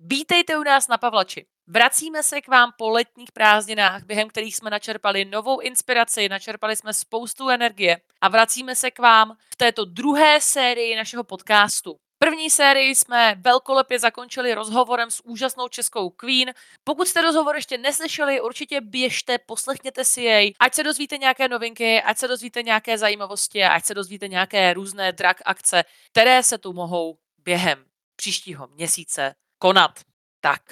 Vítejte u nás na Pavlači. Vracíme se k vám po letních prázdninách, během kterých jsme načerpali novou inspiraci, načerpali jsme spoustu energie a vracíme se k vám v této druhé sérii našeho podcastu. První sérii jsme velkolepě zakončili rozhovorem s úžasnou českou Queen. Pokud jste rozhovor ještě neslyšeli, určitě běžte, poslechněte si jej, ať se dozvíte nějaké novinky, ať se dozvíte nějaké zajímavosti a ať se dozvíte nějaké různé drag akce, které se tu mohou během příštího měsíce konat. Tak,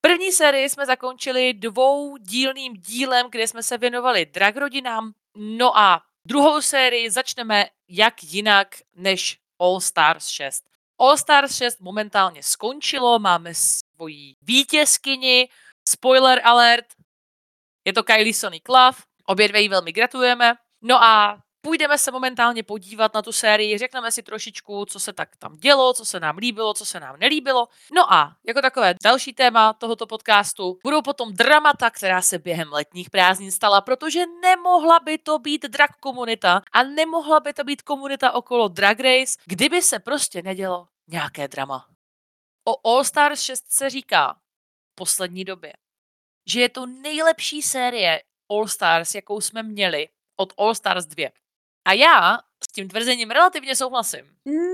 první sérii jsme zakončili dvoudílným dílem, kde jsme se věnovali drag rodinám. No a druhou sérii začneme jak jinak než All Stars 6. All Stars 6 momentálně skončilo, máme svoji vítězkyni, spoiler alert, je to Kylie Sonic Love, obě dvě jí velmi gratulujeme. No a půjdeme se momentálně podívat na tu sérii, řekneme si trošičku, co se tak tam dělo, co se nám líbilo, co se nám nelíbilo. No a jako takové další téma tohoto podcastu budou potom dramata, která se během letních prázdnin stala, protože nemohla by to být drag komunita a nemohla by to být komunita okolo Drag Race, kdyby se prostě nedělo nějaké drama. O All Stars 6 se říká v poslední době, že je to nejlepší série All Stars, jakou jsme měli od All Stars 2. A já s tím tvrzením relativně souhlasím.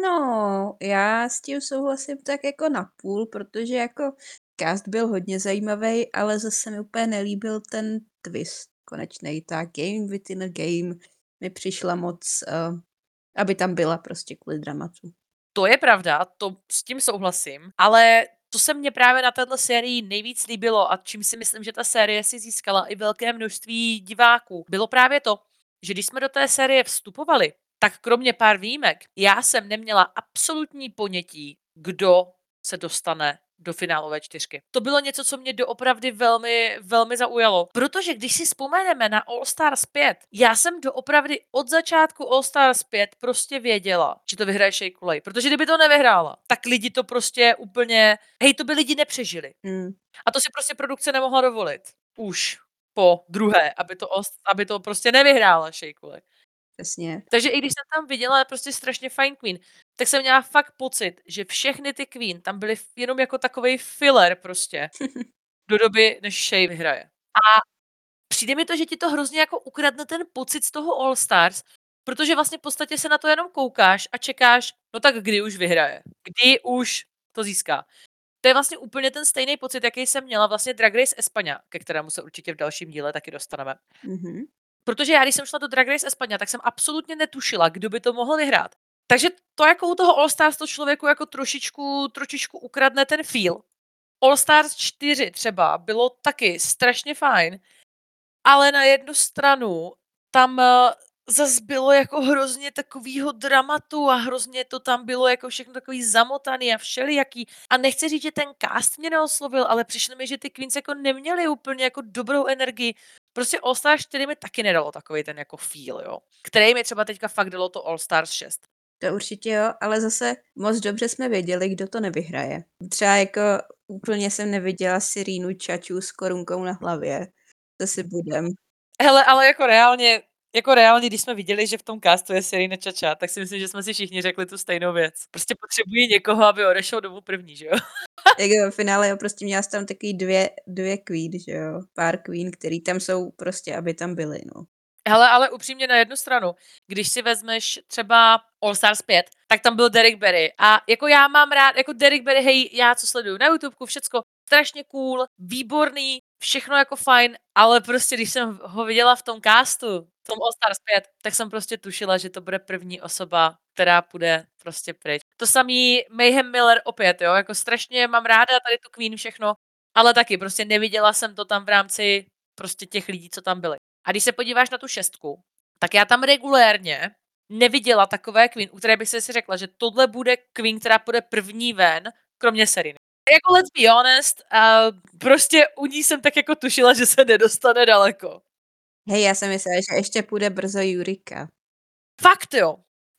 No, já s tím souhlasím tak jako na půl, protože jako cast byl hodně zajímavý, ale zase mi úplně nelíbil ten twist konečnej. Ta game within a game mi přišla moc, uh, aby tam byla prostě kvůli dramatu. To je pravda, to s tím souhlasím, ale co se mně právě na této sérii nejvíc líbilo a čím si myslím, že ta série si získala i velké množství diváků, bylo právě to, že když jsme do té série vstupovali, tak kromě pár výjimek, já jsem neměla absolutní ponětí, kdo se dostane do finálové čtyřky. To bylo něco, co mě doopravdy velmi, velmi zaujalo. Protože když si vzpomeneme na All Stars 5, já jsem doopravdy od začátku All Stars 5 prostě věděla, že to vyhraje Shea Coulee. Protože kdyby to nevyhrála, tak lidi to prostě úplně, hej, to by lidi nepřežili. Mm. A to si prostě produkce nemohla dovolit. Už po druhé, aby to, aby to prostě nevyhrála Coulee. Přesně. Takže i když jsem tam viděla prostě strašně fajn Queen, tak jsem měla fakt pocit, že všechny ty Queen tam byly jenom jako takový filler prostě do doby, než Shay vyhraje. A přijde mi to, že ti to hrozně jako ukradne ten pocit z toho All Stars, protože vlastně v podstatě se na to jenom koukáš a čekáš, no tak kdy už vyhraje, kdy už to získá. To je vlastně úplně ten stejný pocit, jaký jsem měla vlastně Drag Race Espana, ke kterému se určitě v dalším díle taky dostaneme. Mm-hmm. Protože já, když jsem šla do Drag Race Espana, tak jsem absolutně netušila, kdo by to mohl vyhrát. Takže to jako u toho All Stars to člověku jako trošičku, trošičku ukradne ten feel. All Stars 4 třeba bylo taky strašně fajn, ale na jednu stranu tam eh, zas bylo jako hrozně takovýho dramatu a hrozně to tam bylo jako všechno takový zamotaný a všelijaký. A nechci říct, že ten cast mě neoslovil, ale přišlo mi, že ty Queens jako neměly úplně jako dobrou energii. Prostě All Stars 4 mi taky nedalo takový ten jako feel, jo. Který mi třeba teďka fakt dalo to All Stars 6. To určitě jo, ale zase moc dobře jsme věděli, kdo to nevyhraje. Třeba jako úplně jsem neviděla Sirínu Čaču s korunkou na hlavě. To si budem. Hele, ale jako reálně jako reálně, když jsme viděli, že v tom castu je Serena Čača, tak si myslím, že jsme si všichni řekli tu stejnou věc. Prostě potřebují někoho, aby odešel domů první, že jo? Jak v finále jo, prostě měla tam taky dvě, dvě queen, že jo? Pár queen, který tam jsou prostě, aby tam byly, no. Hele, ale upřímně na jednu stranu, když si vezmeš třeba All Stars 5, tak tam byl Derek Berry. A jako já mám rád, jako Derek Berry, hej, já co sleduju na YouTube, všecko, strašně cool, výborný, všechno jako fajn, ale prostě když jsem ho viděla v tom castu, v tom All Stars 5, tak jsem prostě tušila, že to bude první osoba, která půjde prostě pryč. To samý Mayhem Miller opět, jo, jako strašně mám ráda tady tu Queen všechno, ale taky prostě neviděla jsem to tam v rámci prostě těch lidí, co tam byli. A když se podíváš na tu šestku, tak já tam regulérně neviděla takové Queen, u které bych si řekla, že tohle bude Queen, která půjde první ven, kromě Seriny. Jako let's be honest, uh, prostě u ní jsem tak jako tušila, že se nedostane daleko. Hej, já jsem myslela, že ještě půjde brzo Jurika. Fakt jo.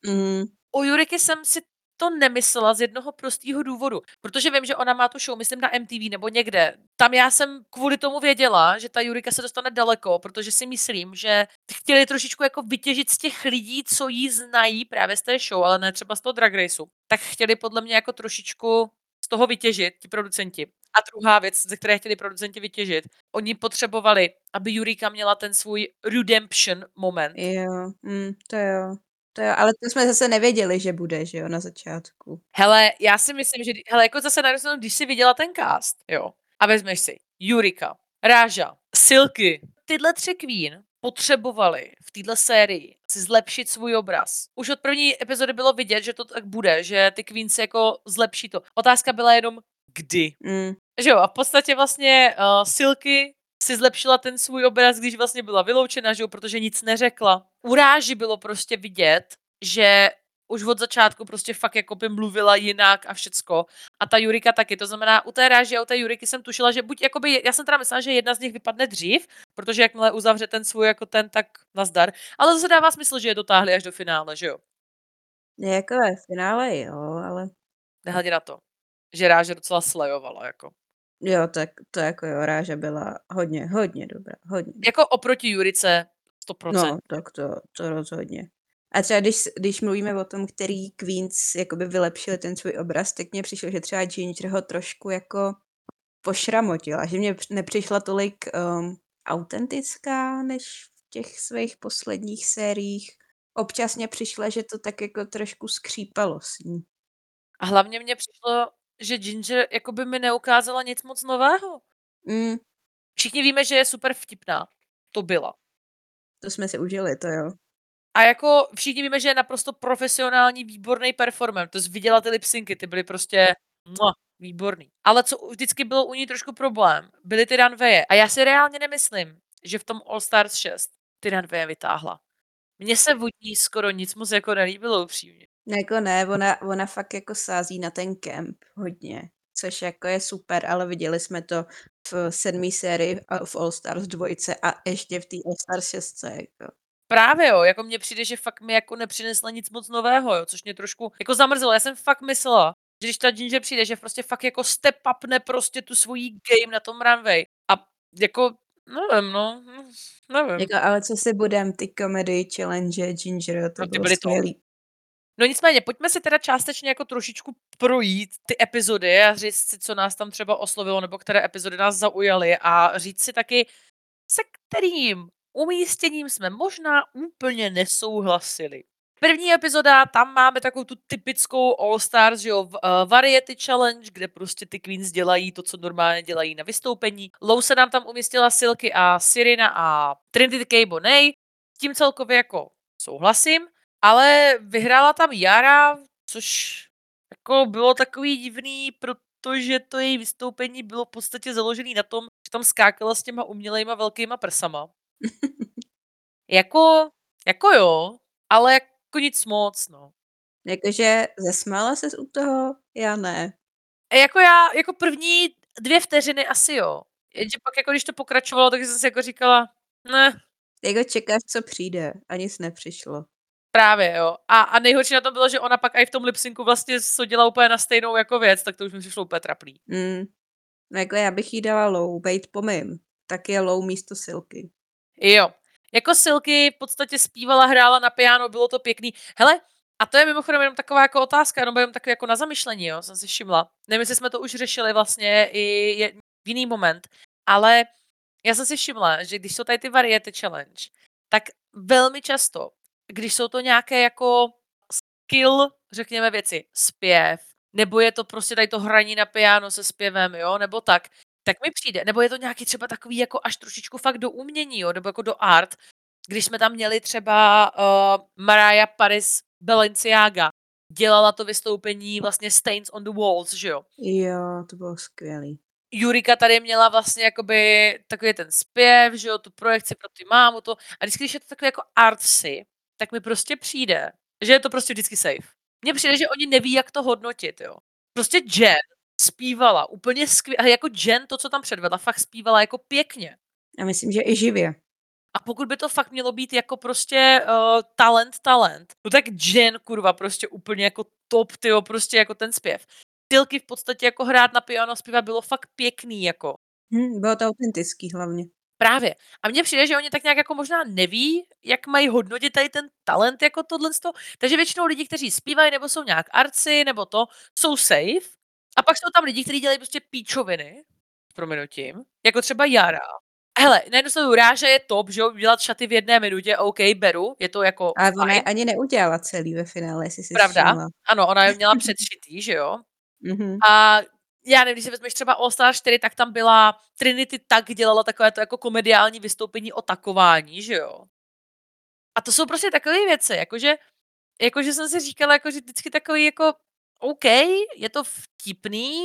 Mm. U Juriky jsem si to nemyslela z jednoho prostého důvodu, protože vím, že ona má tu show, myslím na MTV nebo někde. Tam já jsem kvůli tomu věděla, že ta Jurika se dostane daleko, protože si myslím, že chtěli trošičku jako vytěžit z těch lidí, co jí znají právě z té show, ale ne třeba z toho Drag Raceu. Tak chtěli podle mě jako trošičku toho vytěžit ti producenti. A druhá věc, ze které chtěli producenti vytěžit, oni potřebovali, aby Jurika měla ten svůj redemption moment. Jo, hm, to jo. To jo, ale to jsme zase nevěděli, že bude, že jo, na začátku. Hele, já si myslím, že hele, jako zase na když jsi viděla ten cast, jo, a vezmeš si Jurika, Ráža, Silky, tyhle tři queen potřebovali v téhle sérii si zlepšit svůj obraz. Už od první epizody bylo vidět, že to tak bude, že ty queens jako zlepší to. Otázka byla jenom kdy. Mm. Že jo, a v podstatě vlastně uh, Silky si zlepšila ten svůj obraz, když vlastně byla vyloučena, že jo, protože nic neřekla. Uráži bylo prostě vidět, že už od začátku prostě fakt jako by mluvila jinak a všecko. A ta Jurika taky, to znamená, u té ráži a u té Juriky jsem tušila, že buď jakoby, já jsem teda myslela, že jedna z nich vypadne dřív, protože jakmile uzavře ten svůj jako ten, tak nazdar. Ale zase dává smysl, že je dotáhli až do finále, že jo? Jako ve finále jo, ale... Nehledě na to, že ráže docela slejovala, jako. Jo, tak to jako jo, Ráža byla hodně, hodně dobrá, hodně. Jako oproti Jurice 100%. No, tak to, to rozhodně. A třeba když, když mluvíme o tom, který Queens jakoby vylepšili ten svůj obraz, tak mně přišlo, že třeba Ginger ho trošku jako pošramotila, že mě nepřišla tolik um, autentická, než v těch svých posledních sériích. Občas mě přišla, že to tak jako trošku skřípalo s ní. A hlavně mně přišlo, že Ginger jako by mi neukázala nic moc nového. Mm. Všichni víme, že je super vtipná. To byla. To jsme si užili, to jo. A jako všichni víme, že je naprosto profesionální, výborný performer. To jsi viděla ty lipsynky, ty byly prostě mua, výborný. Ale co vždycky bylo u ní trošku problém, byly ty runwaye. A já si reálně nemyslím, že v tom All Stars 6 ty runwaye vytáhla. Mně se v ní skoro nic moc jako nelíbilo upřímně. Jako ne, ona, ona fakt jako sází na ten kemp hodně, což jako je super, ale viděli jsme to v sedmý sérii v All Stars dvojce a ještě v té All Stars 6. Jako. Právě jo, jako mně přijde, že fakt mi jako nepřinesla nic moc nového, jo, což mě trošku jako zamrzelo. Já jsem fakt myslela, že když ta Ginger přijde, že prostě fakt jako step upne prostě tu svojí game na tom runway. A jako, nevím, no, nevím. Jako, ale co si budem, ty comedy challenge Ginger, to No, ty bylo byly to. skvělý. No nicméně, pojďme si teda částečně jako trošičku projít ty epizody a říct si, co nás tam třeba oslovilo, nebo které epizody nás zaujaly a říct si taky, se kterým umístěním jsme možná úplně nesouhlasili. První epizoda, tam máme takovou tu typickou All Stars, že jo, uh, Variety Challenge, kde prostě ty Queens dělají to, co normálně dělají na vystoupení. Lou se nám tam umístila Silky a Sirina a Trinity K. Bonet. Tím celkově jako souhlasím, ale vyhrála tam Jara, což jako bylo takový divný, protože to její vystoupení bylo v podstatě založené na tom, že tam skákala s těma umělejma velkýma prsama. jako, jako jo, ale jako nic moc, no. Jakože zasmála ses u toho? Já ne. E, jako já, jako první dvě vteřiny asi jo. Jenže pak jako když to pokračovalo, tak jsem si jako říkala, ne. Jako čekáš, co přijde a nic nepřišlo. Právě, jo. A, a nejhorší na tom bylo, že ona pak i v tom lipsynku vlastně sodila úplně na stejnou jako věc, tak to už mi přišlo úplně trapný. Mm. No jako já bych jí dala low, bejt po mým. Tak je low místo silky. Jo. Jako Silky v podstatě zpívala, hrála na piano, bylo to pěkný. Hele, a to je mimochodem jenom taková jako otázka, jenom jenom takové jako na zamyšlení, jo, jsem si všimla. Nevím, jestli jsme to už řešili vlastně i v jiný moment, ale já jsem si všimla, že když jsou tady ty variety challenge, tak velmi často, když jsou to nějaké jako skill, řekněme věci, zpěv, nebo je to prostě tady to hraní na piano se zpěvem, jo, nebo tak, tak mi přijde, nebo je to nějaký třeba takový jako až trošičku fakt do umění, jo, nebo jako do art, když jsme tam měli třeba uh, Mariah Paris Balenciaga, dělala to vystoupení vlastně Stains on the Walls, že jo? Jo, to bylo skvělý. Jurika tady měla vlastně jakoby takový ten zpěv, že jo, tu projekci pro ty mámu, to. A vždycky, když je to takový jako artsy, tak mi prostě přijde, že je to prostě vždycky safe. Mně přijde, že oni neví, jak to hodnotit, jo. Prostě Jen zpívala úplně skvěle, jako Jen to, co tam předvedla, fakt zpívala jako pěkně. Já myslím, že i živě. A pokud by to fakt mělo být jako prostě uh, talent, talent, no tak Jen, kurva, prostě úplně jako top, tyjo, prostě jako ten zpěv. Tilky v podstatě jako hrát na piano zpívat bylo fakt pěkný, jako. Hm, bylo to autentický hlavně. Právě. A mně přijde, že oni tak nějak jako možná neví, jak mají hodnotit tady ten talent jako tohle. Takže většinou lidi, kteří zpívají nebo jsou nějak arci nebo to, jsou safe. A pak jsou tam lidi, kteří dělají prostě píčoviny s prominutím, jako třeba Jara. Hele, na jednu stranu Ráža je top, že jo, udělat šaty v jedné minutě, OK, beru, je to jako Ale ona je ani neudělala celý ve finále, jestli jsi Pravda, všimla. ano, ona je měla předšitý, že jo. Mhm. A já nevím, když si vezmeš třeba All Star 4, tak tam byla Trinity tak dělala takové to jako komediální vystoupení o takování, že jo. A to jsou prostě takové věci, jakože jakože jsem si říkala, jako, že vždycky takový jako OK, je to vtipný,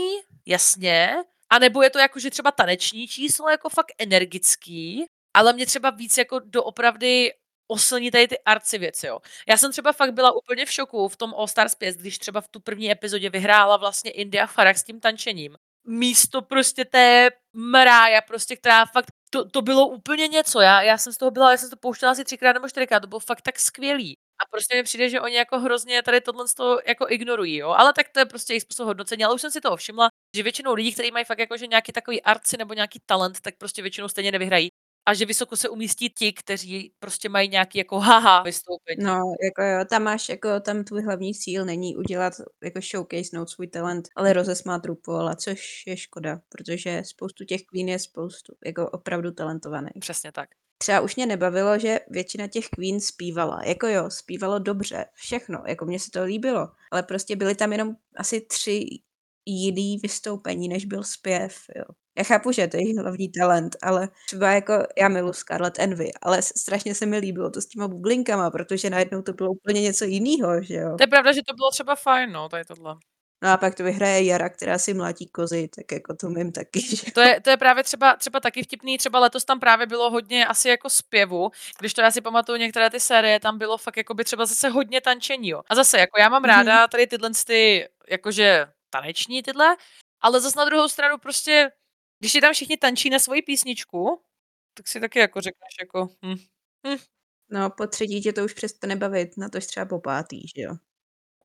jasně, anebo je to jako, že třeba taneční číslo jako fakt energický, ale mě třeba víc jako doopravdy oslní tady ty arci věci, jo. Já jsem třeba fakt byla úplně v šoku v tom All Stars 5, když třeba v tu první epizodě vyhrála vlastně India Farah s tím tančením. Místo prostě té Mrája, prostě, která fakt, to, to bylo úplně něco, já, já jsem z toho byla, já jsem to pouštěla asi třikrát nebo čtyřikrát, to bylo fakt tak skvělý. A prostě mi přijde, že oni jako hrozně tady tohle z toho jako ignorují, jo. Ale tak to je prostě jejich způsob hodnocení. Ale už jsem si toho všimla, že většinou lidí, kteří mají fakt jako, že nějaký takový arci nebo nějaký talent, tak prostě většinou stejně nevyhrají. A že vysoko se umístí ti, kteří prostě mají nějaký jako haha vystoupení. No, jako jo, tam máš jako tam tvůj hlavní cíl není udělat jako showcasenout svůj talent, ale rozesmát RuPaula, což je škoda, protože spoustu těch queen je spoustu jako opravdu talentovaných. Přesně tak. Třeba už mě nebavilo, že většina těch queen zpívala. Jako jo, zpívalo dobře, všechno, jako mně se to líbilo, ale prostě byly tam jenom asi tři jiný vystoupení, než byl zpěv, jo. Já chápu, že to je hlavní talent, ale třeba jako já miluji Scarlett Envy, ale strašně se mi líbilo to s těma bublinkama, protože najednou to bylo úplně něco jinýho, že jo. To je pravda, že to bylo třeba fajn, no, tady tohle. No a pak to vyhraje Jara, která si mlátí kozy, tak jako to mím taky, že To je, to je právě třeba, třeba taky vtipný, třeba letos tam právě bylo hodně asi jako zpěvu, když to já si pamatuju některé ty série, tam bylo fakt jako by třeba zase hodně tančení, jo. A zase, jako já mám Mhm. ráda tady tyhle ty, jakože taneční tyhle, ale zase na druhou stranu prostě, když si tam všichni tančí na svoji písničku, tak si taky jako řekneš jako, hm, hm. No, po třetí tě to už přestane bavit, na tož třeba po pátý, že jo.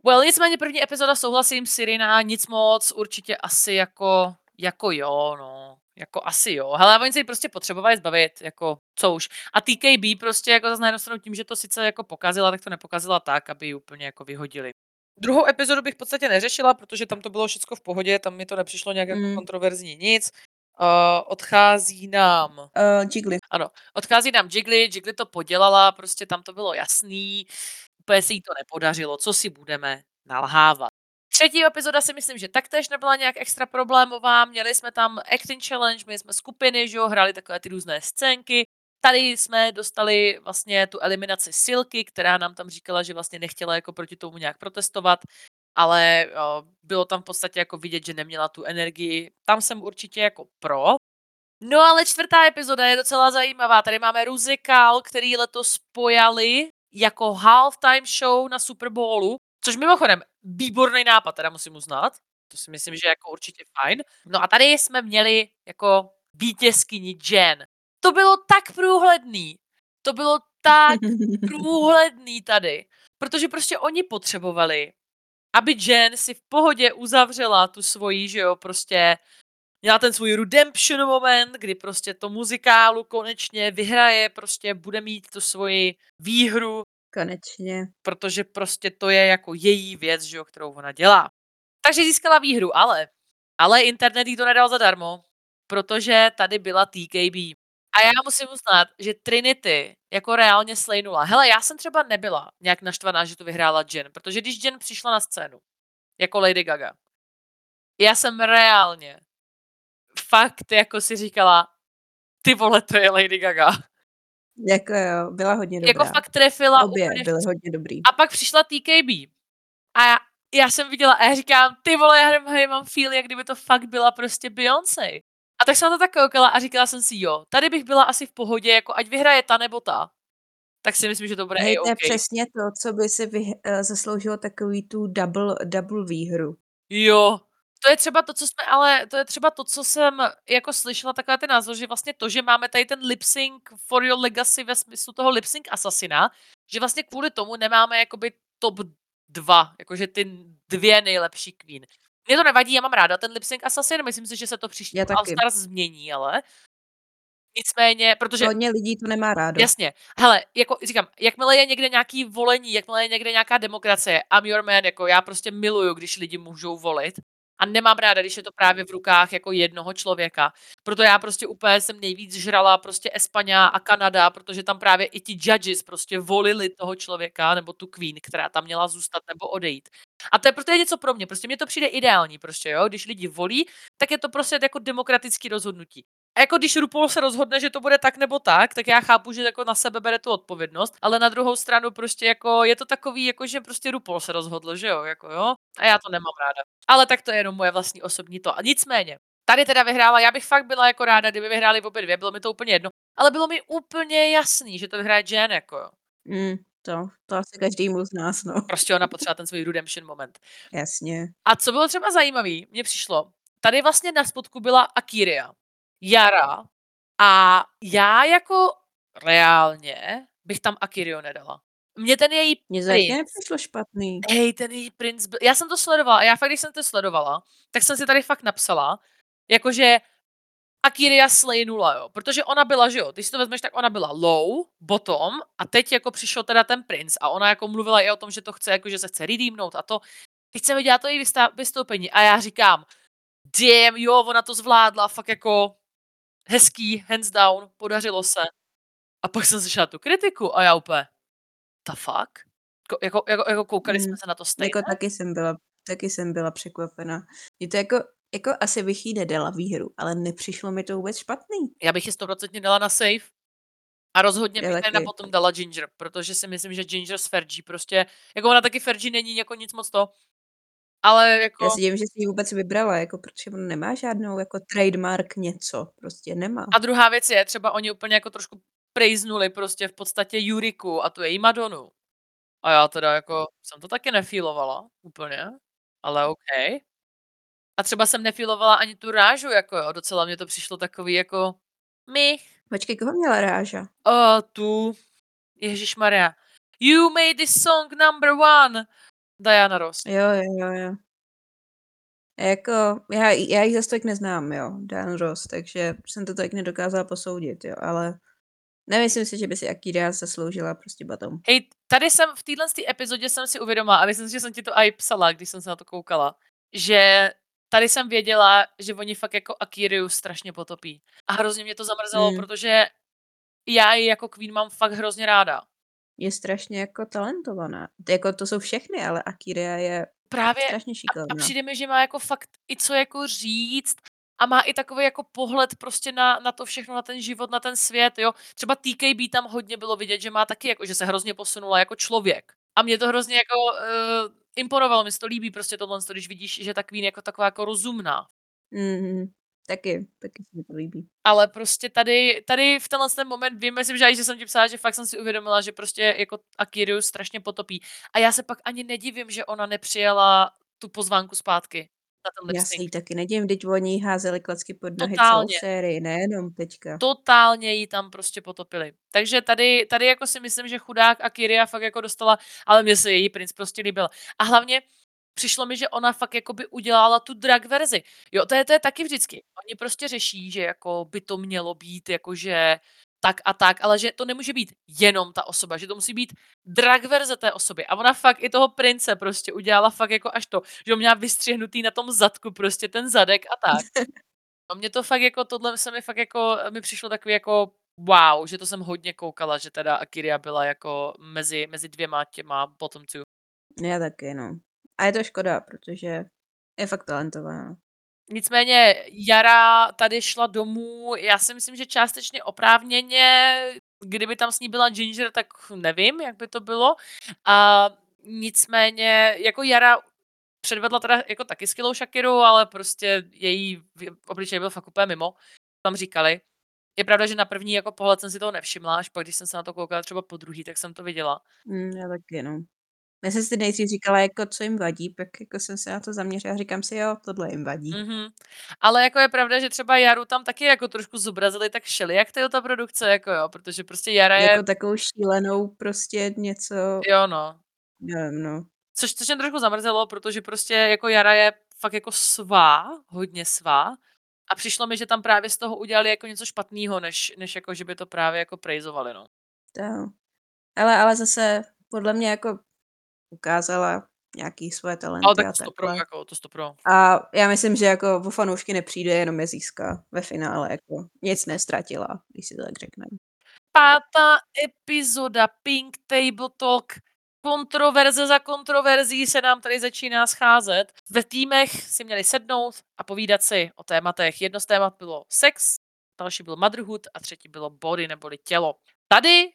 Well, nicméně první epizoda souhlasím, Sirina, nic moc, určitě asi jako, jako jo, no. Jako asi jo. Hele, oni se jí prostě potřebovali zbavit, jako co už. A TKB prostě jako zase na jednu stranu tím, že to sice jako pokazila, tak to nepokazila tak, aby ji úplně jako vyhodili. Druhou epizodu bych v podstatě neřešila, protože tam to bylo všechno v pohodě, tam mi to nepřišlo nějak jako Mm. kontroverzní nic. Uh, odchází nám Uh, Jiggly. ano, odchází nám Jiggly, Jiggly to podělala, prostě tam to bylo jasný, úplně se jí to nepodařilo, co si budeme nalhávat. Třetí epizoda si myslím, že taktéž nebyla nějak extra problémová, měli jsme tam acting challenge, měli jsme skupiny, že jo, hráli takové ty různé scénky, Tady jsme dostali vlastně tu eliminaci Silky, která nám tam říkala, že vlastně nechtěla jako proti tomu nějak protestovat, ale jo, bylo tam v podstatě jako vidět, že neměla tu energii. Tam jsem určitě jako pro. No ale čtvrtá epizoda je docela zajímavá. Tady máme Ruzikal, který letos pojali jako halftime show na Super Bowlu, což mimochodem výborný nápad, teda musím uznat. To si myslím, že je jako určitě fajn. No a tady jsme měli jako vítězkyni Jen. To bylo tak průhledný. To bylo tak průhledný tady. Protože prostě oni potřebovali, aby Jen si v pohodě uzavřela tu svoji, že jo, prostě měla ten svůj redemption moment, kdy prostě to muzikálu konečně vyhraje, prostě bude mít tu svoji výhru, Konečně. protože prostě to je jako její věc, že jo, kterou ona dělá. Takže získala výhru, ale, ale internet jí to nedal zadarmo, protože tady byla TKB. A já musím uznat, že Trinity jako reálně slejnula. Hele, já jsem třeba nebyla nějak naštvaná, že to vyhrála Jen, protože když Jen přišla na scénu jako Lady Gaga, já jsem reálně fakt jako si říkala, ty vole, to je Lady Gaga. Jako jo, byla hodně dobrá. Jako fakt trefila Obě úplně byly hodně dobrý. A pak přišla TKB. A já, já jsem viděla a já říkám, ty vole, já, já mám feel, jak kdyby to fakt byla prostě Beyoncé. A tak jsem na to tak koukala a říkala jsem si, jo, tady bych byla asi v pohodě, jako ať vyhraje ta nebo ta. Tak si myslím, že to bude Hej, i to je OK. přesně to, co by si uh, zasloužilo takový tu double, double výhru. Jo, to je třeba to, co jsme, ale to je třeba to, co jsem jako slyšela, takové ty názor, že vlastně to, že máme tady ten lip sync for your legacy ve smyslu toho lip sync asasina, že vlastně kvůli tomu nemáme jakoby top dva, jakože ty dvě nejlepší queen. Mně to nevadí, já mám ráda ten lip sync assassin, myslím si, že se to příští All. Stars změní, ale nicméně, protože Hodně lidí to nemá rádo. Jasně. Hele, jako říkám, jakmile je někde nějaký volení, jakmile je někde nějaká demokracie, I'm your man, jako já prostě miluju, když lidi můžou volit. A nemám ráda, když je to právě v rukách jako jednoho člověka. Proto já prostě úplně jsem nejvíc žrala prostě Espaňa a Kanada, protože tam právě i ti judges prostě volili toho člověka nebo tu queen, která tam měla zůstat nebo odejít. A to je proto je něco pro mě. Prostě mně to přijde ideální, prostě, jo. Když lidi volí, tak je to prostě jako demokratický rozhodnutí. A jako když RuPaul se rozhodne, že to bude tak nebo tak, tak já chápu, že jako na sebe bere tu odpovědnost, ale na druhou stranu prostě jako je to takový, jako že prostě RuPaul se rozhodl, že jo, jako jo. A já to nemám ráda. Ale tak to je jenom moje vlastní osobní to. A nicméně, tady teda vyhrála, já bych fakt byla jako ráda, kdyby vyhráli obě dvě, bylo mi to úplně jedno. Ale bylo mi úplně jasný, že to vyhraje Jen, jako jo. Mm, to, to asi každému z nás, no. Prostě ona potřeba ten svůj redemption moment. Jasně. A co bylo třeba zajímavý, mně přišlo, tady vlastně na spodku byla Akiria, Jara a já jako reálně bych tam Akiriu nedala. Mně ten její Mně princ, nepřišlo špatný. hej, ten její princ byl, já jsem to sledovala, a já fakt, když jsem to sledovala, tak jsem si tady fakt napsala, jakože Akiria slaynula, jo, protože ona byla, že jo, když si to vezmeš, tak ona byla low, bottom a teď jako přišel teda ten princ a ona jako mluvila i o tom, že to chce, jako že se chce redeemnout a to. Teď jsem viděla to její vystoupení a já říkám, damn, jo, ona to zvládla, fakt jako hezký, hands down, podařilo se. A pak jsem slyšela tu kritiku a já úplně, the fuck? Ko, jako, jako, jako koukali Mm, jsme se na to stejně? Jako taky jsem byla, taky jsem byla překvapena. Je to jako, jako asi bych jí nedala výhru, ale nepřišlo mi to vůbec špatný. Já bych ji 100% dala na safe. A rozhodně bych tady potom dala Ginger, protože si myslím, že Ginger s Fergie prostě, jako ona taky Fergie není jako nic moc to, ale jako, Já si divím, že jsi ji vůbec vybrala, jako, protože on nemá žádnou jako trademark něco, prostě nemá. a druhá věc je, třeba oni úplně jako trošku prejznuli prostě v podstatě Juriku a tu její Madonu. A já teda jako jsem to taky nefílovala úplně, ale OK. A třeba jsem nefílovala ani tu rážu, jako jo, docela mě to přišlo takový jako my, Počkej, koho měla Ráža? uh, tu, Ježíš Maria. You made this song number one. Diana Ross. Jo, jo, jo, jo. Jako, já, já ji zase tolik neznám, jo, Dan Ross, takže jsem to tak nedokázala posoudit, jo, ale nemyslím si, že by si Akira zasloužila prostě batom. Hej, tady jsem v téhle epizodě jsem si uvědomila, a myslím si, že jsem ti to i psala, když jsem se na to koukala, že tady jsem věděla, že oni fakt jako Akiriu strašně potopí. A hrozně mě to zamrzelo, Mm. protože já ji jako Queen mám fakt hrozně ráda. Je strašně jako talentovaná. Jako to jsou všechny, ale Akira je Právě strašně a, a šikovná. přijde mi, že má jako fakt i co jako říct a má i takový jako pohled prostě na, na to všechno, na ten život, na ten svět, jo. Třeba TKB tam hodně bylo vidět, že má taky jako, že se hrozně posunula jako člověk. A mě to hrozně jako uh, imponovalo, mi se to líbí prostě tohle, když vidíš, že ta Queen je jako taková jako rozumná. Mm, taky, taky se mi to líbí. Ale prostě tady, tady v tenhle ten moment vím, myslím, že, že jsem ti psala, že fakt jsem si uvědomila, že prostě jako Akiriu strašně potopí. A já se pak ani nedivím, že ona nepřijela tu pozvánku zpátky na ten Já se jí taky nedivím, teď oni jí házeli klacky pod nohy Totálně. celou sérii, nejenom teďka. Totálně ji tam prostě potopili. Takže tady, tady jako si myslím, že chudák Akiria fakt jako dostala, ale mně se její princ prostě líbil. A hlavně přišlo mi, že ona fakt jako by udělala tu drag verzi. Jo, to je, to je taky vždycky. Oni prostě řeší, že jako by to mělo být jakože tak a tak, ale že to nemůže být jenom ta osoba, že to musí být drag verze té osoby. A ona fakt i toho prince prostě udělala fakt jako až to, že on měla vystřihnutý na tom zadku prostě ten zadek a tak. A mě to fakt jako, tohle se mi fakt jako, mi přišlo takový jako wow, že to jsem hodně koukala, že teda Akiria byla jako mezi, mezi dvěma těma bottomců. Já taky, no. A je to škoda, protože je fakt talentovaná. Nicméně Jara tady šla domů, já si myslím, že částečně oprávněně, kdyby tam s ní byla Ginger, tak nevím, jak by to bylo. A nicméně, jako Jara předvedla teda jako taky skvělou Shakiru, ale prostě její obličej byl fakt úplně mimo, tam říkali. Je pravda, že na první jako pohled jsem si toho nevšimla, až pak, když jsem se na to koukala třeba po druhý, tak jsem to viděla. Mm, já taky, no. Já jsem si nejdřív říkala, jako, co jim vadí, pak jako jsem se na to zaměřila a říkám si, jo, tohle jim vadí. Mm-hmm. Ale jako je pravda, že třeba Jaru tam taky jako trošku zobrazili tak šeli, jak to je ta produkce, jako jo, protože prostě Jara je... Jako takovou šílenou prostě něco, Jo, no. nevím, no. Což, což mě trošku zamrzelo, protože prostě jako Jara je fakt jako svá, hodně svá. A přišlo mi, že tam právě z toho udělali jako něco špatného, než, než jako, že by to právě jako prejzovali, no. To. Ale, ale zase podle mě jako ukázala, nějaký svoje Ale talenty tak a to 100 pro, takhle. jako, to 100 pro. A já myslím, že jako o fanoušky nepřijde, jenom je získá ve finále, jako nic neztratila, když si to tak řekneme. Pátá epizoda Pink Table Talk. Kontroverze za kontroverzí se nám tady začíná scházet. Ve týmech si měli sednout a povídat si o tématech. Jedno z témat bylo sex, další byl motherhood a třetí bylo body neboli tělo. Tady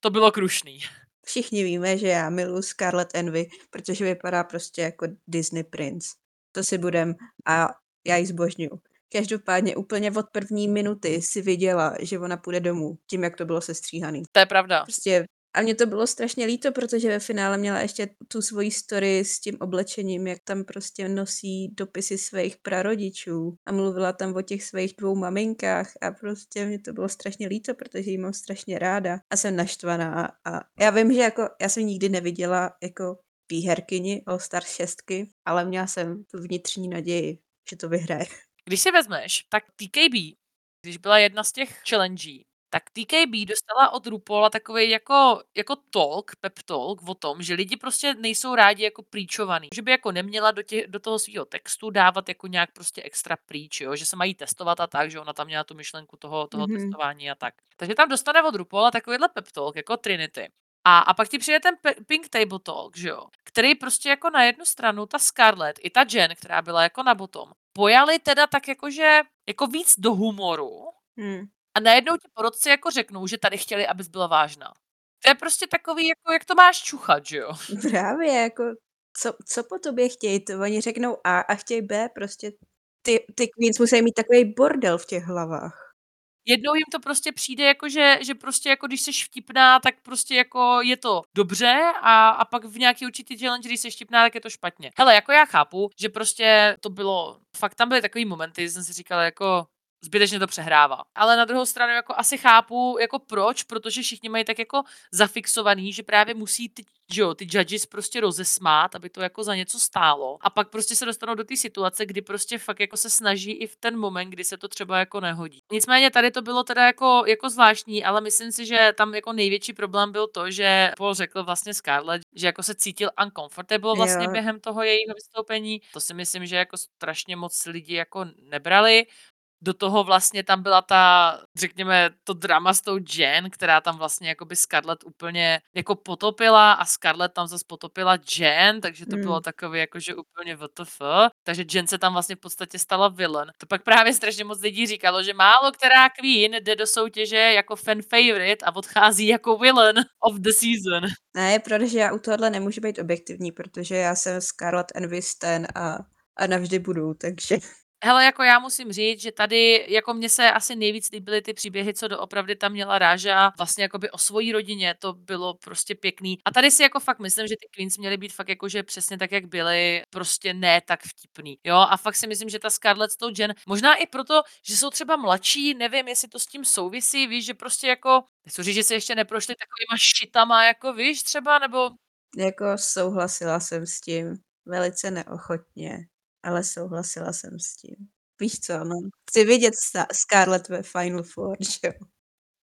to bylo krušný. Všichni víme, že já miluji Scarlett Envy, protože vypadá prostě jako Disney Prince. To si budem a já ji zbožňuju. Každopádně úplně od první minuty si viděla, že ona půjde domů, tím, jak to bylo sestříhaný. To je pravda. Prostě a mně to bylo strašně líto, protože ve finále měla ještě tu svoji story s tím oblečením, jak tam prostě nosí dopisy svých prarodičů a mluvila tam o těch svých dvou maminkách a prostě mě to bylo strašně líto, protože jí mám strašně ráda a jsem naštvaná a já vím, že jako já jsem nikdy neviděla jako výherkyni All Star 6, ale měla jsem tu vnitřní naději, že to vyhraje. Když si vezmeš, tak TKB, když byla jedna z těch challenge, tak TKB dostala od RuPaula takový jako, jako talk, pep talk o tom, že lidi prostě nejsou rádi jako príčovaný. Že by jako neměla do, tě, do toho svého textu dávat jako nějak prostě extra príč, jo? že se mají testovat a tak, že ona tam měla tu myšlenku toho, toho mm-hmm. testování a tak. Takže tam dostane od RuPaula takovýhle pep talk, jako Trinity. A, a pak ti přijde ten Pink Table Talk, že jo, který prostě jako na jednu stranu ta Scarlett i ta Jen, která byla jako na bottom, pojali teda tak jakože jako víc do humoru, Hmm. A najednou ti porodci jako řeknou, že tady chtěli, abys byla vážná. To je prostě takový, jako jak to máš čuchat, že jo? Právě, jako co, co po tobě chtějí? To oni řeknou A a chtějí B, prostě ty, ty queens musí mít takový bordel v těch hlavách. Jednou jim to prostě přijde jako, že, že prostě jako když jsi vtipná, tak prostě jako je to dobře a, a pak v nějaký určitý challenge, když jsi vtipná, tak je to špatně. Hele, jako já chápu, že prostě to bylo, fakt tam byly takový momenty, jsem si říkala jako, zbytečně to přehrává. Ale na druhou stranu jako asi chápu, jako proč, protože všichni mají tak jako zafixovaný, že právě musí ty, že jo, ty judges prostě rozesmát, aby to jako za něco stálo. A pak prostě se dostanou do té situace, kdy prostě fakt jako se snaží i v ten moment, kdy se to třeba jako nehodí. Nicméně tady to bylo teda jako, jako zvláštní, ale myslím si, že tam jako největší problém byl to, že Paul řekl vlastně Scarlett, že jako se cítil uncomfortable vlastně Jo. během toho jejího vystoupení. To si myslím, že jako strašně moc lidí jako nebrali do toho vlastně tam byla ta, řekněme, to drama s tou Jen, která tam vlastně jako by Scarlett úplně jako potopila a Scarlett tam zase potopila Jen, takže to Hmm. bylo takové jakože úplně WTF. Takže Jen se tam vlastně v podstatě stala villain. To pak právě strašně moc lidí říkalo, že málo která queen jde do soutěže jako fan favorite a odchází jako villain of the season. Ne, protože já u tohohle nemůžu být objektivní, protože já jsem Scarlett Envy stan a, a navždy budu, takže Hele, jako já musím říct, že tady, jako mně se asi nejvíc líbily ty příběhy, co doopravdy tam měla Ráža, vlastně jakoby o svojí rodině, to bylo prostě pěkný. A tady si jako fakt myslím, že ty Queens měly být fakt jakože přesně tak, jak byly, prostě ne tak vtipný. Jo, a fakt si myslím, že ta Scarlett s tou Jen, možná i proto, že jsou třeba mladší, nevím, jestli to s tím souvisí, víš, že prostě jako, nechci říct, že se ještě neprošli takovýma šitama, jako víš, třeba, nebo jako souhlasila jsem s tím velice neochotně, ale souhlasila jsem s tím. Víš co, no. Chci vidět Scarlett ve Final Four, že jo.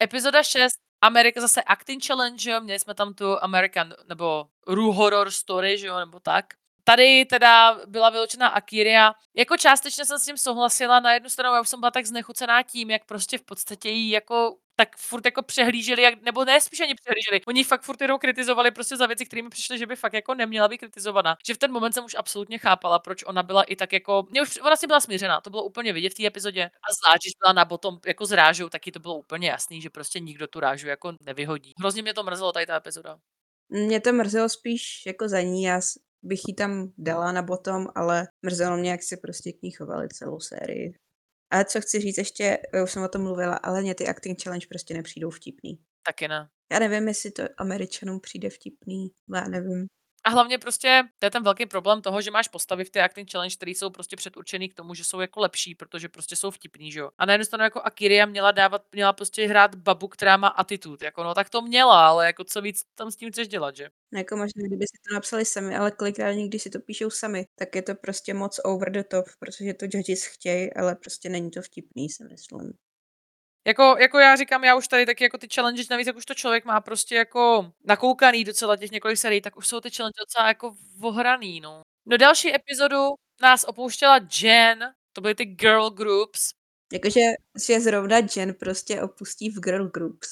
Epizoda 6, Amerika zase Acting Challenge, jo, měli jsme tam tu American, nebo Ru Horror Story, že jo, nebo tak. Tady teda byla vyloučená Akiria. Jako částečně jsem s tím souhlasila, na jednu stranu já už jsem byla tak znechucená tím, jak prostě v podstatě jí jako tak furt jako přehlíželi, jak, nebo ne spíš ani přehlíželi. Oni fakt furt jenom kritizovali prostě za věci, kterými přišli, že by fakt jako neměla být kritizovaná. Že v ten moment jsem už absolutně chápala, proč ona byla i tak jako, mě už, ona si byla smířená, to bylo úplně vidět v té epizodě. A zvlášť, když byla na potom jako s Rážou, taky to bylo úplně jasný, že prostě nikdo tu Rážu jako nevyhodí. Hrozně mě to mrzelo tady ta epizoda. Mě to mrzelo spíš jako za ní, já bych ji tam dala na bottom, ale mrzelo mě, jak si prostě k ní chovali celou sérii. A co chci říct ještě, už jsem o tom mluvila, ale mě ty acting challenge prostě nepřijdou vtipný. Taky ne. Já nevím, jestli to Američanům přijde vtipný, já nevím. A hlavně prostě to je ten velký problém toho, že máš postavy v té acting challenge, které jsou prostě předurčený k tomu, že jsou jako lepší, protože prostě jsou vtipný, že jo. A na jednu stranu jako Akiria měla dávat, měla prostě hrát babu, která má attitude, jako no tak to měla, ale jako co víc tam s tím chceš dělat, že? Jako možná, kdyby si to napsali sami, ale kolikrát, když si to píšou sami, tak je to prostě moc over the top, protože to judges chtějí, ale prostě není to vtipný, si myslím. Jako, jako já říkám, já už tady taky jako ty challenge, navíc jak už to člověk má prostě jako nakoukaný docela těch několik serií, tak už jsou ty challenge docela jako vohraný, no. No další epizodu nás opouštěla Jen, to byly ty girl groups. Jakože, že zrovna Jen prostě opustí v girl groups.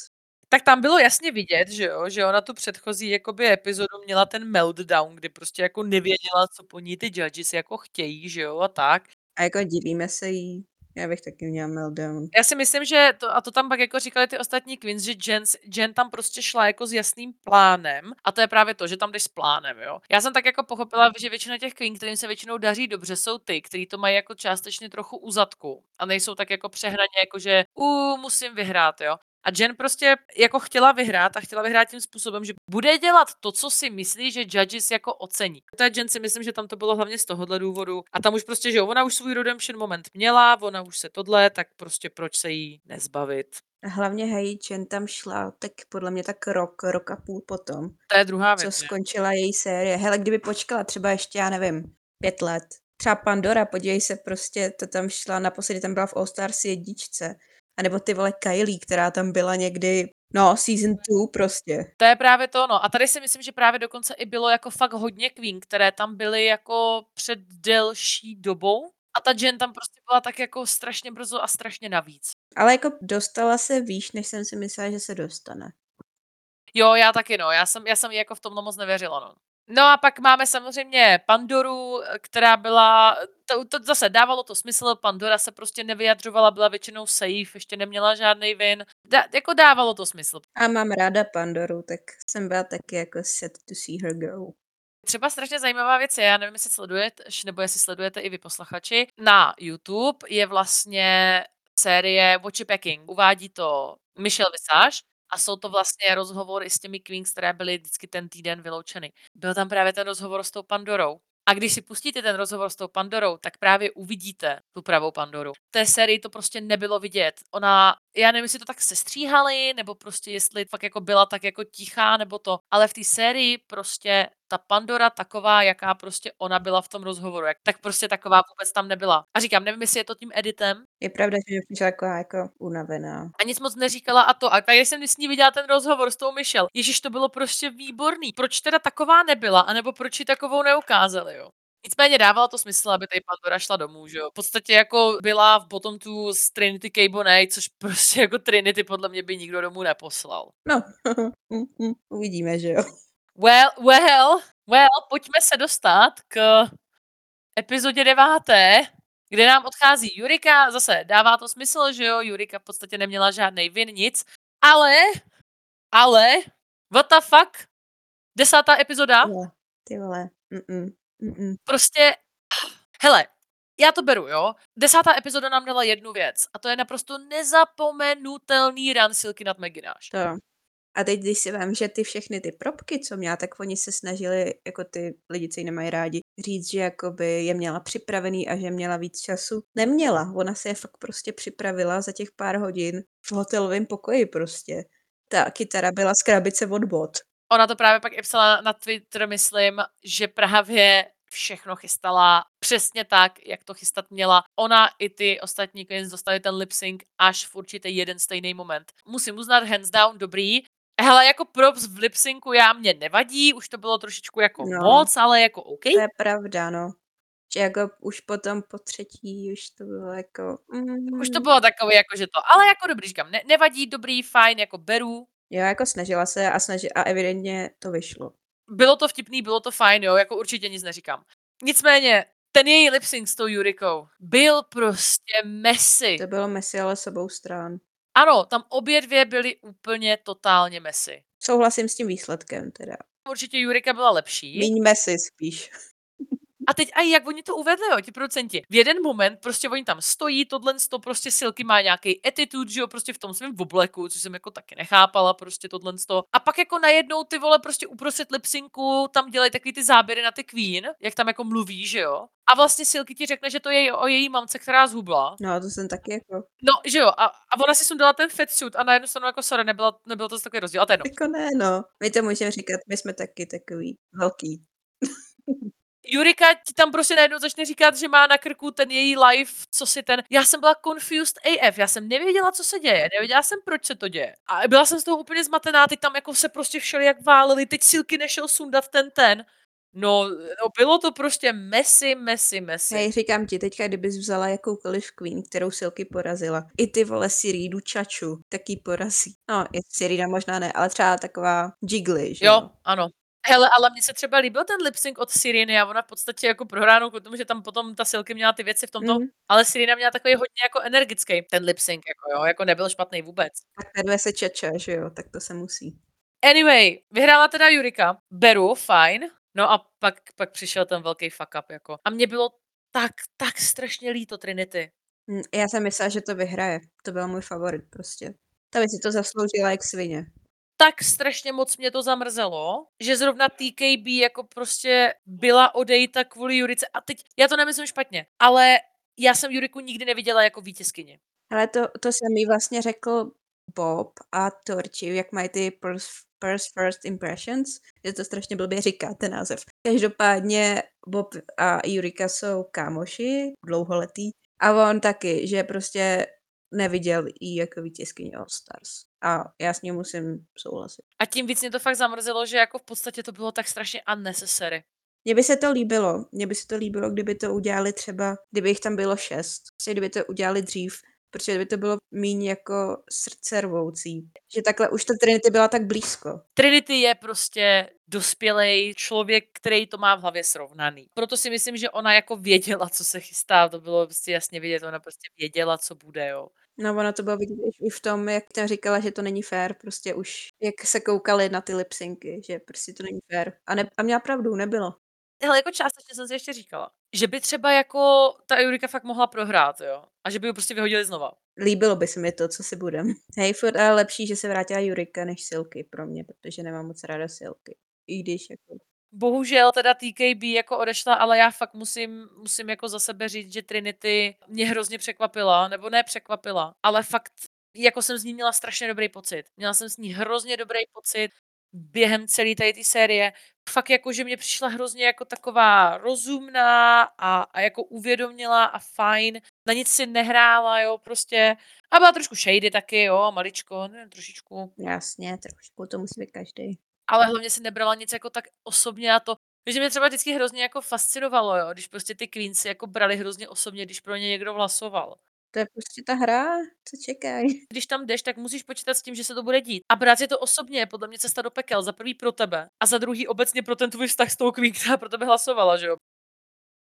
Tak tam bylo jasně vidět, že jo, že ona tu předchozí jakoby epizodu měla ten meltdown, kdy prostě jako nevěděla, co po ní ty judges jako chtějí, že jo, a tak. A jako divíme se jí. Já bych taky měla meltdown. Já si myslím, že to, a to tam pak jako říkali ty ostatní queens, že Jen, Jen tam prostě šla jako s jasným plánem a to je právě to, že tam jdeš s plánem, jo. Já jsem tak jako pochopila, že většina těch queen, kterým se většinou daří dobře, jsou ty, kteří to mají jako částečně trochu u zadku a nejsou tak jako přehnaně, jako že u musím vyhrát, jo. A Jen prostě jako chtěla vyhrát a chtěla vyhrát tím způsobem, že bude dělat to, co si myslí, že judges jako ocení. To je Jen si myslím, že tam to bylo hlavně z tohohle důvodu. A tam už prostě, že jo, ona už svůj redemption moment měla, ona už se tohle, tak prostě proč se jí nezbavit. A hlavně hej, Jen tam šla tak podle mě tak rok, rok a půl potom. To je druhá věc. Co skončila její série. Hele, kdyby počkala třeba ještě, já nevím, pět let. Třeba Pandora, podívej se, prostě to tam šla, naposledy tam byla v All Stars jedničce a nebo ty vole Kylie, která tam byla někdy, no, season 2 prostě. To je právě to, no. A tady si myslím, že právě dokonce i bylo jako fakt hodně queen, které tam byly jako před delší dobou. A ta Jen tam prostě byla tak jako strašně brzo a strašně navíc. Ale jako dostala se výš, než jsem si myslela, že se dostane. Jo, já taky no. Já jsem, já jsem jí jako v tomhle moc nevěřila, no. No a pak máme samozřejmě Pandoru, která byla, to, to zase dávalo to smysl, Pandora se prostě nevyjadřovala, byla většinou safe, ještě neměla žádný vin, da, jako dávalo to smysl. A mám ráda Pandoru, tak jsem byla taky jako set to see her go. Třeba strašně zajímavá věc je, já nevím, jestli sledujete, nebo jestli sledujete i vy posluchači, na YouTube je vlastně série Watch Packing. Uvádí to Michelle Visage a jsou to vlastně rozhovory s těmi queens, které byly vždycky ten týden vyloučeny. Byl tam právě ten rozhovor s tou Pandorou. A když si pustíte ten rozhovor s tou Pandorou, tak právě uvidíte tu pravou Pandoru. V té sérii to prostě nebylo vidět. Ona, já nevím, jestli to tak sestříhali, nebo prostě jestli fakt jako byla tak jako tichá, nebo to, ale v té sérii prostě ta Pandora taková, jaká prostě ona byla v tom rozhovoru, jak, tak prostě taková vůbec tam nebyla. A říkám, nevím, jestli je to tím editem. Je pravda, že přišla taková jako unavená. A nic moc neříkala a to. A tak jsem s ní viděla ten rozhovor s tou Michelle. Ježíš, to bylo prostě výborný. Proč teda taková nebyla, anebo proč ji takovou neukázali, jo? Nicméně dávalo to smysl, aby tady Pandora šla domů, že jo. V podstatě jako byla v bottom tu s Trinity K. Bonet, což prostě jako Trinity podle mě by nikdo domů neposlal. No, uvidíme, že jo. Well, well, well, pojďme se dostat k epizodě deváté, kde nám odchází Jurika. Zase dává to smysl, že jo, Jurika v podstatě neměla žádný vin, nic. Ale, ale, what the fuck? Desátá epizoda? Ty vole, mm-mm, mm-mm. Prostě, hele, já to beru, jo. Desátá epizoda nám dala jednu věc a to je naprosto nezapomenutelný run Silky nad Megináš. To. A teď, když si vím, že ty všechny ty propky, co měla, tak oni se snažili, jako ty lidi, co ji nemají rádi, říct, že jakoby je měla připravený a že měla víc času. Neměla, ona se je fakt prostě připravila za těch pár hodin v hotelovém pokoji prostě. Ta kytara byla z krabice od bot. Ona to právě pak i psala na Twitter, myslím, že právě všechno chystala přesně tak, jak to chystat měla. Ona i ty ostatní queens dostali ten lip sync až v určitý jeden stejný moment. Musím uznat, hands down, dobrý. Hele, jako props v lipsynku já mě nevadí, už to bylo trošičku jako no, moc, ale jako OK. To je pravda, no. Že jako už potom po třetí už to bylo jako... Mm. Už to bylo takové jako, že to, ale jako dobrý, říkám, ne, nevadí, dobrý, fajn, jako beru. Jo, jako snažila se a, snaži, a evidentně to vyšlo. Bylo to vtipný, bylo to fajn, jo, jako určitě nic neříkám. Nicméně, ten její lip sync s tou Jurikou byl prostě messy. To bylo messy, ale s obou stran. Ano, tam obě dvě byly úplně totálně messy. Souhlasím s tím výsledkem teda. Určitě Jurika byla lepší. Míň messy spíš. A teď aj jak oni to uvedli, jo, ti producenti. V jeden moment prostě oni tam stojí, tohle to prostě Silky má nějaký attitude, že jo, prostě v tom svém obleku, což jsem jako taky nechápala, prostě tohle to. A pak jako najednou ty vole prostě uprostřed lipsinku tam dělají takový ty záběry na ty Queen, jak tam jako mluví, že jo. A vlastně Silky ti řekne, že to je o její mamce, která zhubla. No, to jsem taky jako. No, že jo, a, a ona si sundala ten fatsuit a na jednu stranu jako sorry, nebyla, nebyl to takový rozdíl. A to je no. Jako ne, no. My to můžeme říkat, my jsme taky takový velký. Jurika ti tam prostě najednou začne říkat, že má na krku ten její live, co si ten... Já jsem byla confused AF, já jsem nevěděla, co se děje, nevěděla jsem, proč se to děje. A byla jsem z toho úplně zmatená, teď tam jako se prostě všeli jak váleli, teď Silky nešel sundat ten ten. No, no bylo to prostě messy, messy, messy. Hej, říkám ti, teďka kdybys vzala jakoukoliv queen, kterou Silky porazila, i ty vole Siridu Čaču, tak jí porazí. No, i Sirida možná ne, ale třeba taková Jiggly, že Jo, ano. Hele, ale mně se třeba líbil ten lip sync od Siriny a ona v podstatě jako prohránou k tomu, že tam potom ta Silky měla ty věci v tomto, Mhm. ale Sirina měla takový hodně jako energický ten lip sync, jako jo, jako nebyl špatný vůbec. Tak jmenuje se Čača, že jo, tak to se musí. Anyway, vyhrála teda Jurika, beru, fajn, no a pak, pak přišel ten velký fuck up, jako. A mě bylo tak, tak strašně líto Trinity. Hm, Já jsem myslela, že to vyhraje. To byl můj favorit prostě. Ta by si to zasloužila jak svině. Tak strašně moc mě to zamrzelo, že zrovna TKB jako prostě byla odejta kvůli Jurice. A teď, já to nemyslím špatně, ale já jsem Juriku nikdy neviděla jako vítězkyni. Ale to, to jsem jí vlastně řekl Bob a Torči, jak mají ty pers first impressions, že to strašně blbě říká ten název. Každopádně Bob a Jurika jsou kámoši, dlouholetý, a on taky, že prostě neviděl jí jako vítězkyni All Stars. A já s ním musím souhlasit. A tím víc mě to fakt zamrzelo, že jako v podstatě to bylo tak strašně unnecessary. Mně by se to líbilo. Mně by se to líbilo, kdyby to udělali třeba, kdyby jich tam bylo šest. Prostě kdyby to udělali dřív, protože by to bylo méně jako srdce rvoucí. Že takhle už ta Trinity byla tak blízko. Trinity je prostě dospělý člověk, který to má v hlavě srovnaný. Proto si myslím, že ona jako věděla, co se chystá. To bylo prostě jasně vidět, ona prostě věděla, co bude, jo. No ono to bylo vidět i- v tom, jak tam říkala, že to není fér, prostě už jak se koukali na ty lipsynky, že prostě to není fér. A, ne, a měla pravdu, nebylo. Hele, jako částečně jsem si ještě říkala, že by třeba jako ta Eureka fakt mohla prohrát, jo. A že by ji prostě vyhodili znova. Líbilo by se mi to, co si budem. Hej, furt ale lepší, že se vrátila Jurika než Silky pro mě, protože nemám moc ráda Silky. I když jako... Bohužel teda TKB jako odešla, ale já fakt musím, musím jako za sebe říct, že Trinity mě hrozně překvapila, nebo ne překvapila, ale fakt jako jsem z ní měla strašně dobrý pocit. Měla jsem s ní hrozně dobrý pocit během celé té série. Fakt jako, že mě přišla hrozně jako taková rozumná a, a jako uvědomila a fajn. Na nic si nehrála, jo, prostě. A byla trošku shady taky, jo, maličko, ne, trošičku Jasně, trošku, to musí být každý. Ale hlavně si nebrala nic jako tak osobně a to, že mě třeba vždycky hrozně jako fascinovalo, jo, když prostě ty Queens jako brali hrozně osobně, když pro ně někdo hlasoval. To je prostě ta hra, co čekají. Když tam jdeš, tak musíš počítat s tím, že se to bude dít. A brát si to osobně je podle mě cesta do pekel. Za prvý pro tebe a za druhý obecně pro ten tvůj vztah s tou Queen, která pro tebe hlasovala, že jo.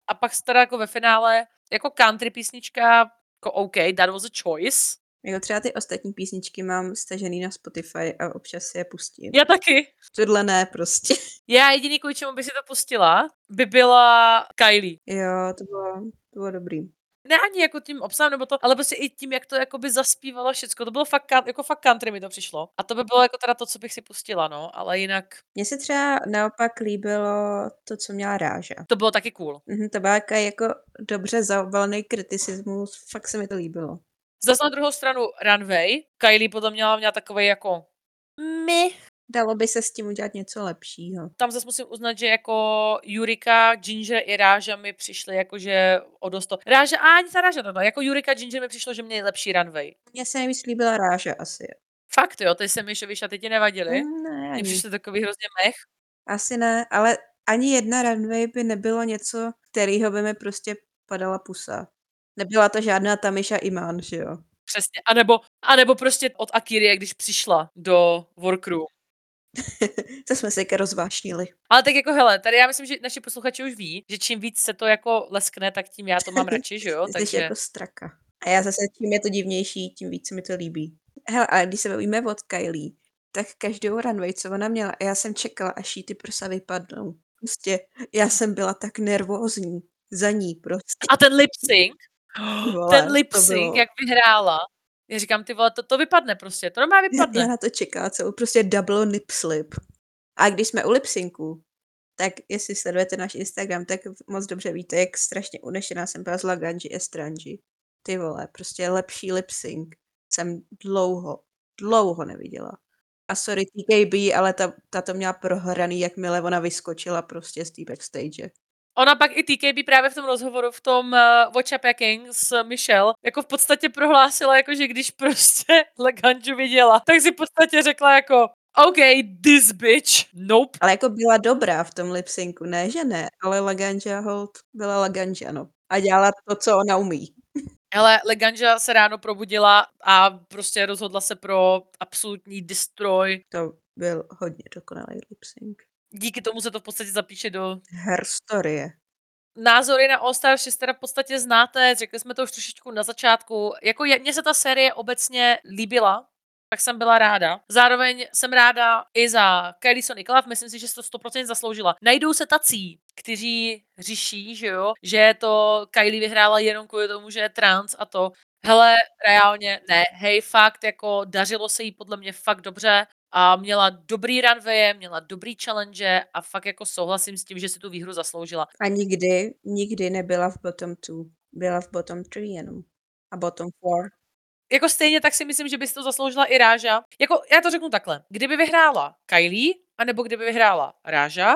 A pak teda jako ve finále, jako country písnička, jako OK, that was a choice. Jako třeba ty ostatní písničky mám stažený na Spotify a občas si je pustím. Já taky. Tohle ne prostě. Já jediný, kvůli čemu by si to pustila, by byla Kylie. Jo, to bylo, to bylo dobrý. ne ani jako tím obsahem nebo to, ale prostě i tím, jak to jakoby zaspívalo všecko. To bylo fakt, jako fakt country mi to přišlo. A to by bylo jako teda to, co bych si pustila, no, ale jinak Mně se třeba naopak líbilo to, co měla Ráža. to bylo taky cool. Mhm, to byl jako, jako dobře zaobalený kriticismus, fakt se mi to líbilo. Zase na druhou stranu Runway, Kylie potom měla, měla takový jako my. Dalo by se s tím udělat něco lepšího. Tam zase musím uznat, že jako Jurika, Ginger i Ráža mi přišly jakože o dost to. Ráža, a ani ta Ráža, no, jako Jurika, Ginger mi přišlo, že měli lepší Runway. Mně se nejvíc líbila Ráža asi. Fakt jo, ty se mi šovíš a ty ti nevadily. Mm, ne, ani. přišly takový hrozně mech. Asi ne, ale ani jedna runway by nebylo něco, kterýho by mi prostě padala pusa. Nebyla to žádná Tamisha Iman, že jo? Přesně. A nebo, a nebo prostě od Akirie, když přišla do Workroom. to jsme se rozvášnili. Ale tak jako hele, tady já myslím, že naši posluchači už ví, že čím víc se to jako leskne, tak tím já to mám radši, že jo? Takže jako straka. A já zase, čím je to divnější, tím víc se mi to líbí. Hele, ale když se bavíme od Kylie, tak každou runway, co ona měla, já jsem čekala, až jí ty prsa vypadnou. Prostě já jsem byla tak nervózní za ní prostě. a ten lip sync, Vole, ten lip to sync, bylo- jak vyhrála, já říkám, ty vole, to, to vypadne prostě, to normálně Já, vypadne. já na to čekala celou, prostě double nip slip. A když jsme u lipsynku, tak jestli sledujete náš Instagram, tak moc dobře víte, jak strašně unešená jsem byla z Laganji Estranji. Ty vole, prostě lepší lipsync jsem dlouho, dlouho neviděla. A sorry TKB, ale ta, ta to měla prohraný, jakmile ona vyskočila prostě z té backstage. Ona pak i TKB právě v tom rozhovoru, v tom uh, Watch Packing s Michelle, jako v podstatě prohlásila, jako že když prostě Leganju viděla, tak si v podstatě řekla jako OK, this bitch, nope. Ale jako byla dobrá v tom lipsynku, ne, že ne, ale Laganja hold byla Laganja, no. A dělala to, co ona umí. Hele, Leganja se ráno probudila a prostě rozhodla se pro absolutní destroy. To byl hodně dokonalý lipsync. Díky tomu se to v podstatě zapíše do Herstorie. názory na All Star 6 teda v podstatě znáte, řekli jsme to už trošičku na začátku. Jako je, mně se ta série obecně líbila, tak jsem byla ráda. Zároveň jsem ráda i za Kylie Sonic Love, myslím si, že se to 100% zasloužila. Najdou se tací, kteří řeší, že jo, že to Kylie vyhrála jenom kvůli tomu, že je trans a to. Hele, reálně ne, hej, fakt, jako dařilo se jí podle mě fakt dobře a měla dobrý runway, měla dobrý challenge a fakt jako souhlasím s tím, že si tu výhru zasloužila. A nikdy, nikdy nebyla v bottom two. Byla v bottom three jenom. A bottom four. Jako stejně tak si myslím, že by si to zasloužila i Ráža. Jako, já to řeknu takhle. Kdyby vyhrála Kylie, anebo kdyby vyhrála Ráža,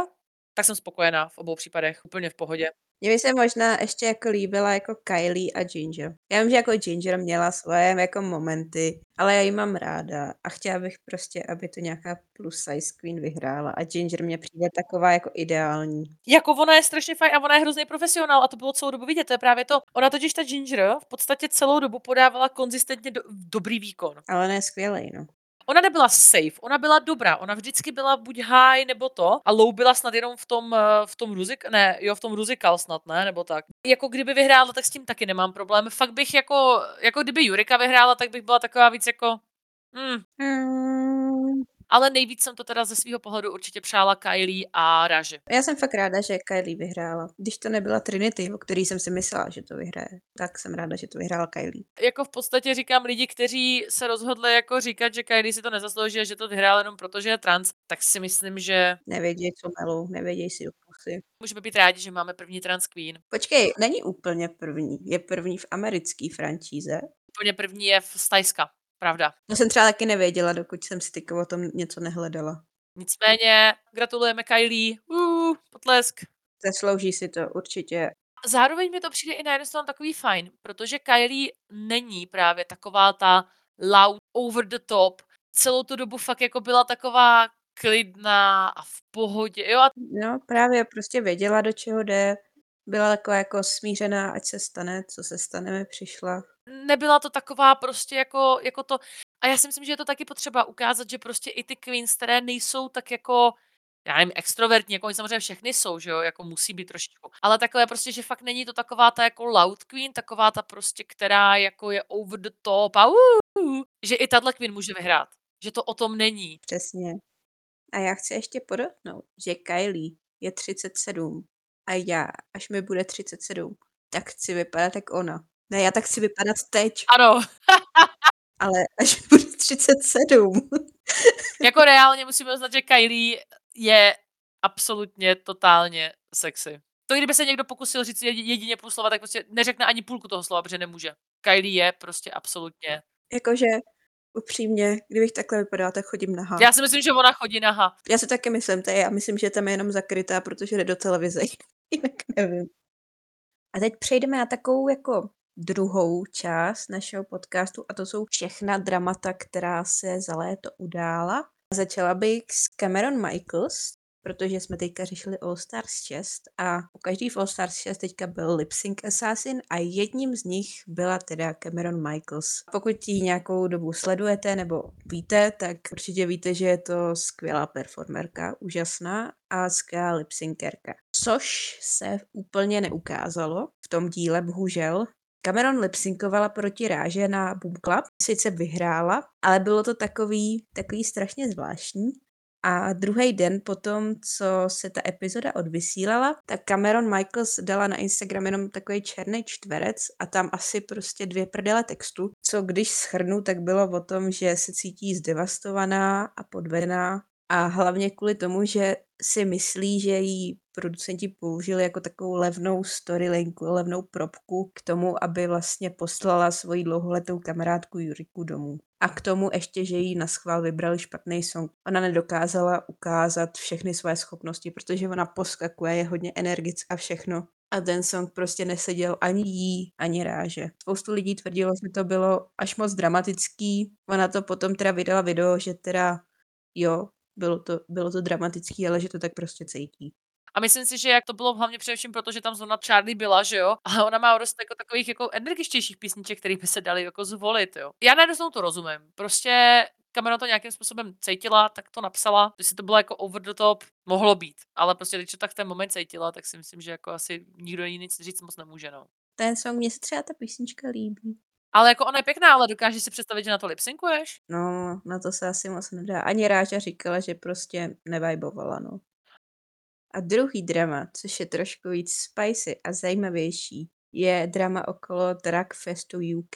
tak jsem spokojená v obou případech, úplně v pohodě. Mně by se možná ještě jako líbila jako Kylie a Ginger. Já vím, že jako Ginger měla svoje jako momenty, ale já ji mám ráda a chtěla bych prostě, aby to nějaká plus size queen vyhrála a Ginger mě přijde taková jako ideální. Jako ona je strašně fajn a ona je hrozný profesionál a to bylo celou dobu vidět, to je právě to. Ona totiž ta Ginger v podstatě celou dobu podávala konzistentně do, dobrý výkon. Ale ne skvělej, no. Ona nebyla safe, ona byla dobrá, ona vždycky byla buď high nebo to a low byla snad jenom v tom, eh, v tom ruzik, ne, jo, v tom ruzikal snad, ne, nebo tak. Jako kdyby vyhrála, tak s tím taky nemám problém. Fakt bych jako, jako kdyby Jurika vyhrála, tak bych byla taková víc jako, hmm, Mm, ale nejvíc jsem to teda ze svého pohledu určitě přála Kylie a Raži. já jsem fakt ráda, že Kylie vyhrála. Když to nebyla Trinity, o který jsem si myslela, že to vyhraje, tak jsem ráda, že to vyhrála Kylie. Jako v podstatě říkám lidi, kteří se rozhodli jako říkat, že Kylie si to nezaslouží a že to vyhrála jenom proto, že je trans, tak si myslím, že Nevědějí, co melou, nevědějí si do pusy. můžeme být rádi, že máme první trans queen. Počkej, není úplně první. Je první v americké franšíze. Úplně první je z Tajska, pravda. To jsem třeba taky nevěděla, dokud jsem si o tom něco nehledala. Nicméně gratulujeme Kylie. Uh, potlesk. Zaslouží si to určitě. Zároveň mi to přijde i na jednu stranu takový fajn, protože Kylie není právě taková ta loud, over the top. Celou tu dobu fakt jako byla taková klidná a v pohodě. Jo, a No, právě prostě věděla, do čeho jde. Byla taková jako smířená, ať se stane, co se stane, mi přišla. nebyla to taková prostě jako, jako to. A já si myslím, že je to taky potřeba ukázat, že prostě i ty queens, které nejsou tak jako já nevím, extrovertní, jako oni samozřejmě všechny jsou, že jo, jako musí být trošičku. Ale takové prostě, že fakt není to taková ta jako loud queen, taková ta prostě, která jako je over the top a uh, že i tahle queen může vyhrát. Že to o tom není. Přesně. A já chci ještě podotknout, že Kylie je 37 a já, až mi bude 37, tak chci vypadat jak ona. Ne, já tak chci vypadat teď, Ano, ale až mi bude 37. jako reálně musíme uznat, že Kylie je absolutně totálně sexy. To kdyby se někdo pokusil říct jedi- jedině půl slova, tak prostě neřekne ani půlku toho slova, protože nemůže. Kylie je prostě absolutně. Jakože upřímně, kdybych takhle vypadala, tak chodím nahá. Já si myslím, že ona chodí naha. Já si taky myslím, to je, já myslím, že tam je jenom zakrytá, protože jde do televize. Jinak nevím. A teď přejdeme na takovou jako druhou část našeho podcastu a to jsou všechna dramata, která se za léto udála. Začala bych s Cameron Michaels, protože jsme teďka řešili All Stars 6 a u každý v All Stars 6 teďka byl Lip Sync Assassin a jedním z nich byla teda Cameron Michaels. Pokud ji nějakou dobu sledujete nebo víte, tak určitě víte, že je to skvělá performerka, úžasná a skvělá lip syncerka. Což se úplně neukázalo v tom díle, bohužel. Cameron lipsynkovala proti Ráže na Boom Club, sice vyhrála, ale bylo to takový, takový strašně zvláštní. A druhý den potom, co se ta epizoda odvysílala, tak Cameron Michaels dala na Instagram jenom takový černý čtverec a tam asi prostě dvě prdele textu, co když schrnu, tak bylo o tom, že se cítí zdevastovaná a podvedená a hlavně kvůli tomu, že si myslí, že jí producenti použili jako takovou levnou storylinku, levnou propku k tomu, aby vlastně poslala svoji dlouholetou kamarádku Juriku domů. A k tomu ještě, že jí na schvál vybrali špatný song. Ona nedokázala ukázat všechny své schopnosti, protože ona poskakuje, je hodně energická všechno. A ten song prostě neseděl ani jí, ani ráže. Spoustu lidí tvrdilo, že to bylo až moc dramatický. Ona to potom teda vydala video, že teda jo, bylo to, bylo to dramatický, ale že to tak prostě cítí. A myslím si, že jak to bylo hlavně především proto, že tam zrovna Charlie byla, že jo? A ona má dost jako takových jako energičtějších písniček, které by se dali jako zvolit, jo. Já na jednu to rozumím. Prostě Kamera to nějakým způsobem cítila, tak to napsala. Když si to bylo jako over the top, mohlo být. Ale prostě, když to tak v ten moment cítila, tak si myslím, že jako asi nikdo jiný nic říct moc nemůže, no. Ten song, mně se třeba ta písnička líbí. Ale jako ona je pěkná, ale dokážeš si představit, že na to lipsynkuješ? No, na to se asi moc nedá. Ani Ráža říkala, že prostě nevajbovala, no. A druhý drama, což je trošku víc spicy a zajímavější, je drama okolo Drag Festu UK.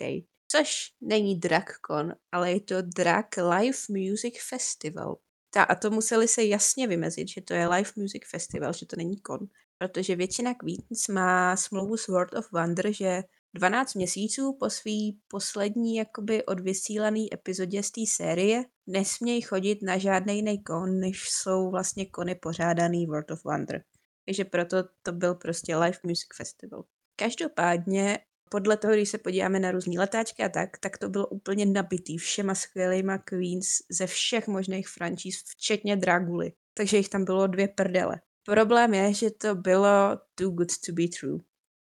Což není DragCon, ale je to Drag Live Music Festival. Ta, a to museli se jasně vymezit, že to je Live Music Festival, že to není kon. Protože většina Queens má smlouvu s World of Wonder, že 12 měsíců po svý poslední jakoby odvysílaný epizodě z té série nesmějí chodit na žádný jiný kon, než jsou vlastně kony pořádaný World of Wonder. Takže proto to byl prostě Live Music Festival. Každopádně podle toho, když se podíváme na různý letáčky a tak, tak to bylo úplně nabitý všema skvělýma Queens ze všech možných franšíz, včetně Draguly. Takže jich tam bylo dvě prdele. Problém je, že to bylo too good to be true.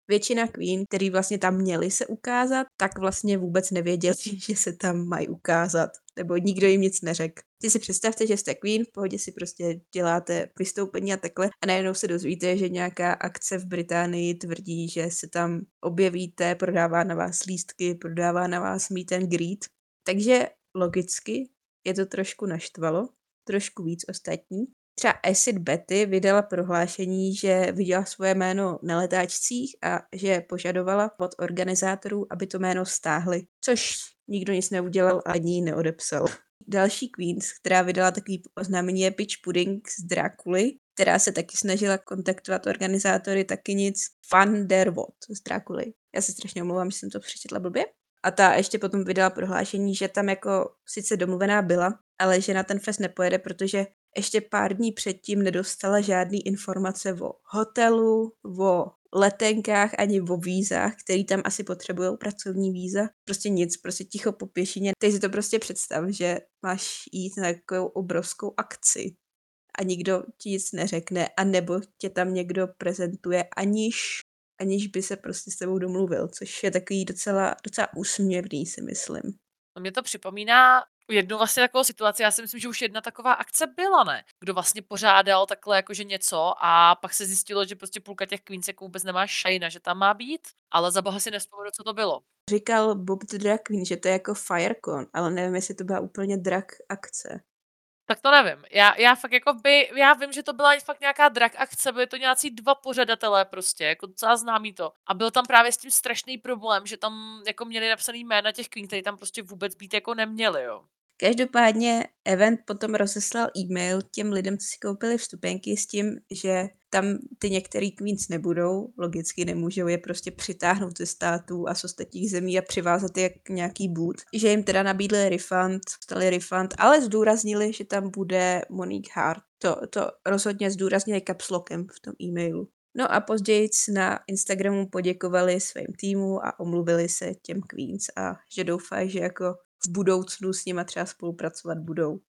Většina Queen, který vlastně tam měli se ukázat, tak vlastně vůbec nevěděli, že se tam mají ukázat. Nebo nikdo jim nic neřekl. Ty si představte, že jste Queen, v pohodě si prostě děláte vystoupení a takhle a najednou se dozvíte, že nějaká akce v Británii tvrdí, že se tam objevíte, prodává na vás lístky, prodává na vás meet and greet. Takže logicky je to trošku naštvalo, trošku víc ostatní. Třeba Acid Betty vydala prohlášení, že viděla svoje jméno na letáčcích a že požadovala od organizátorů, aby to jméno stáhli, což nikdo nic neudělal a ani neodepsal. Další Queens, která vydala takový oznámení je Pitch Pudding z Draculy, která se taky snažila kontaktovat organizátory, taky nic. Van der Wot z Draculy. Já se strašně omlouvám, že jsem to přečetla blbě. A ta ještě potom vydala prohlášení, že tam jako sice domluvená byla, ale že na ten fest nepojede, protože ještě pár dní předtím nedostala žádný informace o hotelu, o letenkách ani o vízách, který tam asi potřebují pracovní víza. Prostě nic, prostě ticho po pěšině. Teď si to prostě představ, že máš jít na takovou obrovskou akci a nikdo ti nic neřekne, a nebo tě tam někdo prezentuje, aniž, aniž by se prostě s tebou domluvil, což je takový docela, docela úsměvný, si myslím. No mě to připomíná jednu vlastně takovou situaci, já si myslím, že už jedna taková akce byla, ne? Kdo vlastně pořádal takhle jakože něco a pak se zjistilo, že prostě půlka těch Queens jako vůbec nemá šajna, že tam má být, ale za boha si nespomenu, co to bylo. Říkal Bob the Drag Queen, že to je jako Firecon, ale nevím, jestli to byla úplně drag akce. Tak to nevím. Já, já fakt jako by, já vím, že to byla fakt nějaká drag akce, byly to nějací dva pořadatelé prostě, jako docela známý to. A byl tam právě s tím strašný problém, že tam jako měli napsaný jména těch queen, který tam prostě vůbec být jako neměli, jo. Každopádně event potom rozeslal e-mail těm lidem, co si koupili vstupenky s tím, že tam ty některý queens nebudou, logicky nemůžou je prostě přitáhnout ze států a z ostatních zemí a přivázat je k nějaký boot. Že jim teda nabídli refund, stali refund, ale zdůraznili, že tam bude Monique Hart. To, to rozhodně zdůraznili kapslokem v tom e-mailu. No a později na Instagramu poděkovali svým týmu a omluvili se těm Queens a že doufají, že jako v budoucnu s nima třeba spolupracovat budou.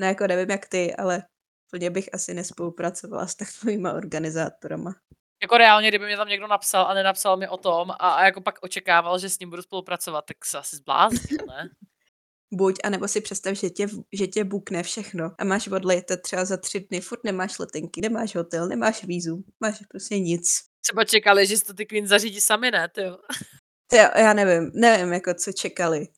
No jako nevím jak ty, ale plně bych asi nespolupracovala s takovýma organizátorama. Jako reálně, kdyby mě tam někdo napsal a nenapsal mi o tom a, a jako pak očekával, že s ním budu spolupracovat, tak se asi zbláznil, ne? Buď, anebo si představ, že tě, že tě bukne všechno a máš odletět třeba za tři dny, furt nemáš letenky, nemáš hotel, nemáš vízu, máš prostě nic. Třeba čekali, že si to ty Queen zařídí sami, ne, ty jo? Já, já nevím, nevím, jako co čekali.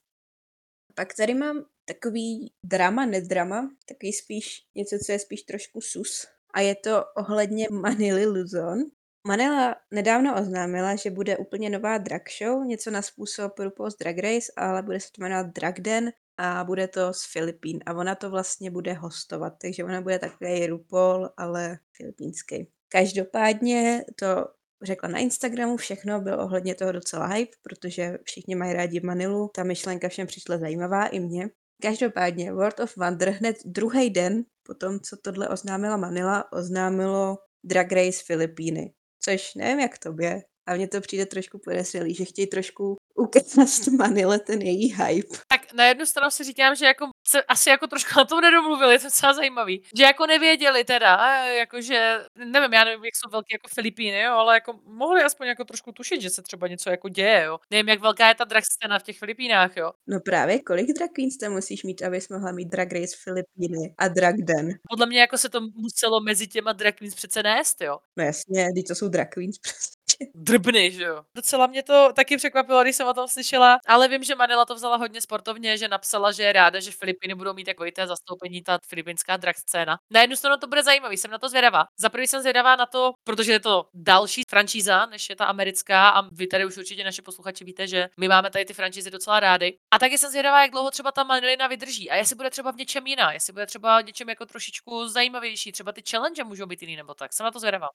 Pak tady mám takový drama, nedrama, takový spíš něco, co je spíš trošku sus. A je to ohledně Manily Luzon. Manila nedávno oznámila, že bude úplně nová drag show, něco na způsob RuPaul's Drag Race, ale bude se to jmenovat Drag Den a bude to z Filipín a ona to vlastně bude hostovat, takže ona bude takový RuPaul, ale filipínský. Každopádně to řekla na Instagramu, všechno bylo ohledně toho docela hype, protože všichni mají rádi Manilu, ta myšlenka všem přišla zajímavá i mně. Každopádně World of Wonder hned druhý den po tom, co tohle oznámila Manila, oznámilo Drag Race Filipíny. Což nevím jak tobě, a mně to přijde trošku podezřelý, že chtějí trošku ukázat Manile ten její hype. Na jednu stranu si říkám, že jako se asi jako trošku na tom nedomluvili, to je docela zajímavý. Že jako nevěděli teda, jakože, nevím, já nevím, jak jsou velké jako Filipíny, jo, ale jako mohli aspoň jako trošku tušit, že se třeba něco jako děje, jo. Nevím, jak velká je ta drag scéna v těch Filipínách, jo. No právě, kolik drag queens tam musíš mít, abys mohla mít drag race Filipíny a drag den? Podle mě jako se to muselo mezi těma drag queens přece nést, jo. No jasně, když to jsou drag queens prostě. Drbny, že jo. Docela mě to taky překvapilo, když jsem o tom slyšela, ale vím, že Manila to vzala hodně sportovně, že napsala, že je ráda, že Filipiny budou mít té zastoupení ta filipinská drag scéna. Na jednu stranu to bude zajímavý, jsem na to zvědavá. Za prvý jsem zvědavá na to, protože je to další franšíza, než je ta americká a vy tady už určitě naše posluchači víte, že my máme tady ty franšízy docela rády. A taky jsem zvědavá, jak dlouho třeba ta Manilina vydrží a jestli bude třeba v něčem jiná, jestli bude třeba něčem jako trošičku zajímavější, třeba ty challenge můžou být jiný nebo tak. Jsem na to zvědavá.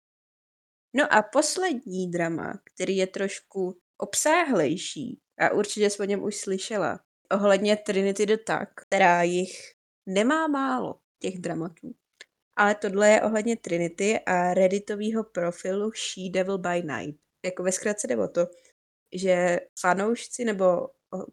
No a poslední drama, který je trošku obsáhlejší, a určitě jsi o něm už slyšela, ohledně Trinity the Tak, která jich nemá málo, těch dramatů. Ale tohle je ohledně Trinity a redditového profilu She Devil by Night. Jako ve zkratce jde o to, že fanoušci nebo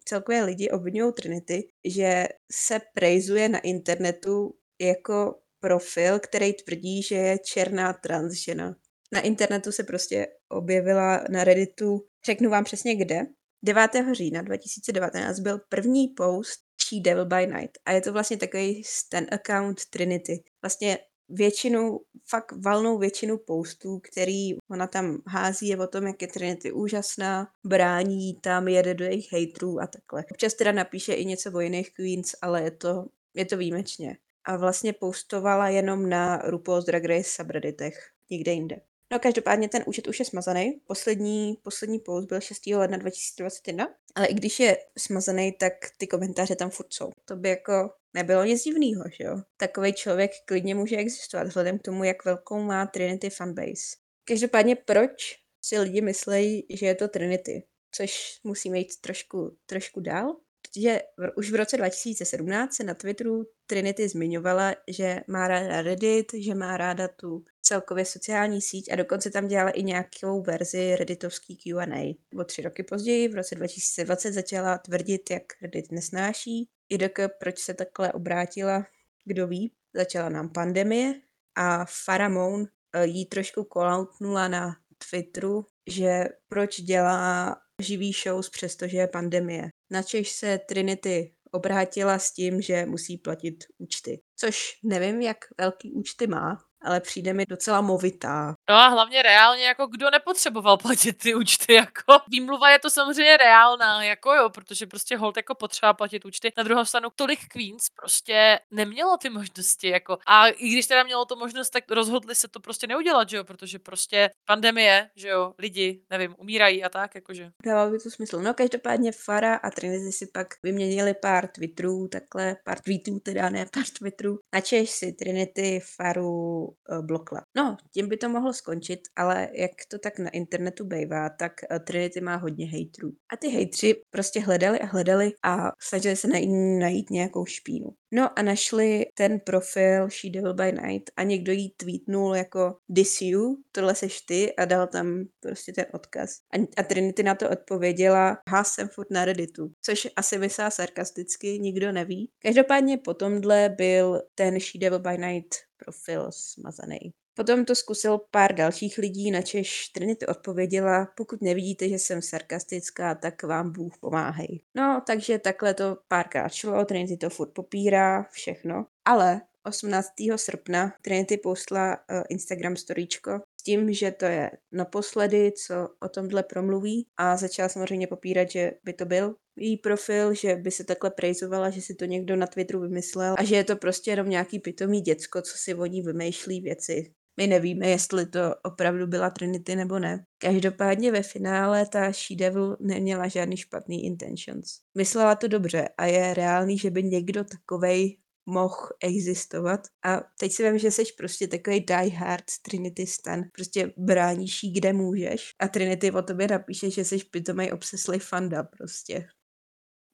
celkové lidi obvinují Trinity, že se prejzuje na internetu jako profil, který tvrdí, že je černá transžena na internetu se prostě objevila na Redditu, řeknu vám přesně kde. 9. října 2019 byl první post She Devil by Night a je to vlastně takový ten account Trinity. Vlastně většinu, fakt valnou většinu postů, který ona tam hází, je o tom, jak je Trinity úžasná, brání tam, jede do jejich hejtrů a takhle. Občas teda napíše i něco o jiných queens, ale je to, je to výjimečně. A vlastně postovala jenom na RuPaul's Drag Race subredditech, nikde jinde. No každopádně ten účet už je smazaný. Poslední, poslední post byl 6. ledna 2021, ale i když je smazaný, tak ty komentáře tam furt jsou. To by jako nebylo nic divného, že jo? Takový člověk klidně může existovat, vzhledem k tomu, jak velkou má Trinity fanbase. Každopádně proč si lidi myslejí, že je to Trinity? Což musíme jít trošku, trošku dál že už v roce 2017 se na Twitteru Trinity zmiňovala, že má ráda Reddit, že má ráda tu celkově sociální síť a dokonce tam dělala i nějakou verzi redditovský Q&A. O tři roky později, v roce 2020, začala tvrdit, jak Reddit nesnáší. IDK, proč se takhle obrátila, kdo ví. Začala nám pandemie a Faramon eh, jí trošku kolautnula na Twitteru, že proč dělá živý shows, přestože je pandemie. Načež se Trinity obrátila s tím, že musí platit účty. Což nevím, jak velký účty má, ale přijde mi docela movitá. No a hlavně reálně, jako kdo nepotřeboval platit ty účty, jako výmluva je to samozřejmě reálná, jako jo, protože prostě hold jako potřeba platit účty. Na druhou stranu tolik Queens prostě nemělo ty možnosti, jako a i když teda mělo to možnost, tak rozhodli se to prostě neudělat, že jo, protože prostě pandemie, že jo, lidi, nevím, umírají a tak, jakože. Dává by to smysl. No každopádně Fara a Trinity si pak vyměnili pár Twitterů, takhle, pár tweetů teda, ne pár Twitterů. Načež si Trinity Faru blokla. No, tím by to mohlo skončit, ale jak to tak na internetu bývá, tak uh, Trinity má hodně hejtrů. A ty hejtři prostě hledali a hledali a snažili se najít, najít nějakou špínu. No a našli ten profil She Devil by Night a někdo jí tweetnul jako This you, tohle seš ty a dal tam prostě ten odkaz. A, a Trinity na to odpověděla, ha, jsem furt na Redditu, což asi vysá sarkasticky, nikdo neví. Každopádně potom byl ten She Devil by Night profil smazaný. Potom to zkusil pár dalších lidí, načež Trinity odpověděla, pokud nevidíte, že jsem sarkastická, tak vám Bůh pomáhej. No, takže takhle to párkrát šlo, Trinity to furt popírá, všechno. Ale 18. srpna Trinity postla uh, Instagram storíčko tím, že to je naposledy, co o tomhle promluví a začala samozřejmě popírat, že by to byl její profil, že by se takhle prejzovala, že si to někdo na Twitteru vymyslel a že je to prostě jenom nějaký pitomý děcko, co si o ní vymýšlí věci My nevíme, jestli to opravdu byla Trinity nebo ne. Každopádně ve finále ta She-Devil neměla žádný špatný intentions. Myslela to dobře a je reálný, že by někdo takovej mohl existovat. A teď si vím, že jsi prostě takový die hard Trinity stan. Prostě bráníš jí, kde můžeš. A Trinity o tobě napíše, že jsi pitomej obseslý fanda prostě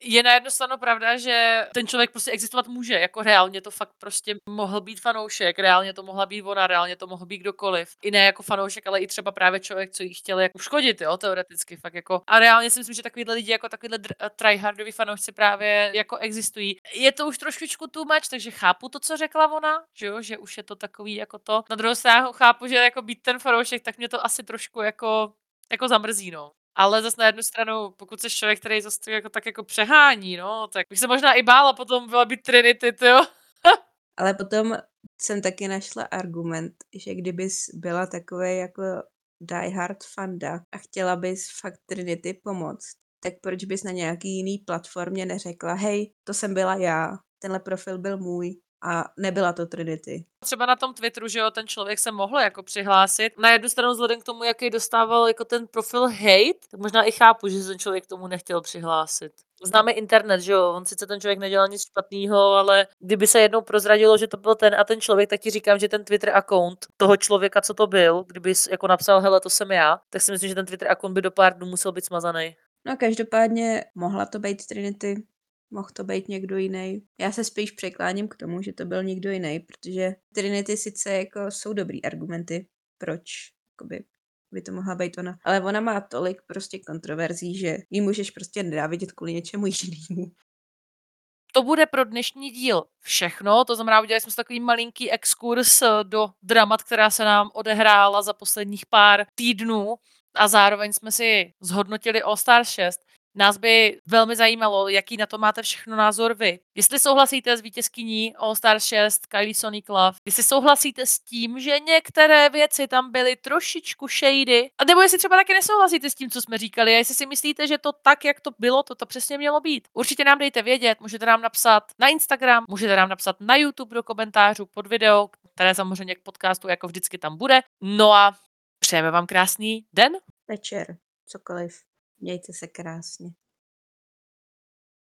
je na jednu stranu pravda, že ten člověk prostě existovat může, jako reálně to fakt prostě mohl být fanoušek, reálně to mohla být ona, reálně to mohl být kdokoliv. I ne jako fanoušek, ale i třeba právě člověk, co jí chtěl jako uškodit, jo, teoreticky fakt jako. A reálně si myslím, že takovýhle lidi jako takovýhle tryhardoví fanoušci právě jako existují. Je to už trošičku too much, takže chápu to, co řekla ona, že jo, že už je to takový jako to. Na druhou stranu chápu, že jako být ten fanoušek, tak mě to asi trošku jako jako zamrzí, no. Ale zase na jednu stranu, pokud jsi člověk, který zase jako, tak jako přehání, no, tak bych se možná i bála potom byla být Trinity, jo. Ale potom jsem taky našla argument, že kdybys byla takový jako diehard fanda a chtěla bys fakt Trinity pomoct, tak proč bys na nějaký jiný platformě neřekla, hej, to jsem byla já, tenhle profil byl můj, a nebyla to Trinity. Třeba na tom Twitteru, že jo, ten člověk se mohl jako přihlásit. Na jednu stranu vzhledem k tomu, jaký dostával jako ten profil hate, tak možná i chápu, že se ten člověk tomu nechtěl přihlásit. Známe internet, že jo, on sice ten člověk nedělal nic špatného, ale kdyby se jednou prozradilo, že to byl ten a ten člověk, tak ti říkám, že ten Twitter account toho člověka, co to byl, kdyby jako napsal, hele, to jsem já, tak si myslím, že ten Twitter account by do pár dnů musel být smazaný. No každopádně mohla to být Trinity, mohl to být někdo jiný. Já se spíš překláním k tomu, že to byl někdo jiný, protože Trinity sice jako jsou dobrý argumenty, proč jakoby, by to mohla být ona. Ale ona má tolik prostě kontroverzí, že ji můžeš prostě nedávidět kvůli něčemu jinému. To bude pro dnešní díl všechno, to znamená, udělali jsme si takový malinký exkurs eh, do dramat, která se nám odehrála za posledních pár týdnů a zároveň jsme si zhodnotili All Star 6. Nás by velmi zajímalo, jaký na to máte všechno názor vy. Jestli souhlasíte s vítězkyní All Star 6 Kylie Sonic Love, jestli souhlasíte s tím, že některé věci tam byly trošičku shady, a nebo jestli třeba taky nesouhlasíte s tím, co jsme říkali, a jestli si myslíte, že to tak, jak to bylo, to to přesně mělo být. Určitě nám dejte vědět, můžete nám napsat na Instagram, můžete nám napsat na YouTube do komentářů pod video, které samozřejmě k podcastu jako vždycky tam bude. No a přejeme vám krásný den. Večer, cokoliv. Mějte se krásně.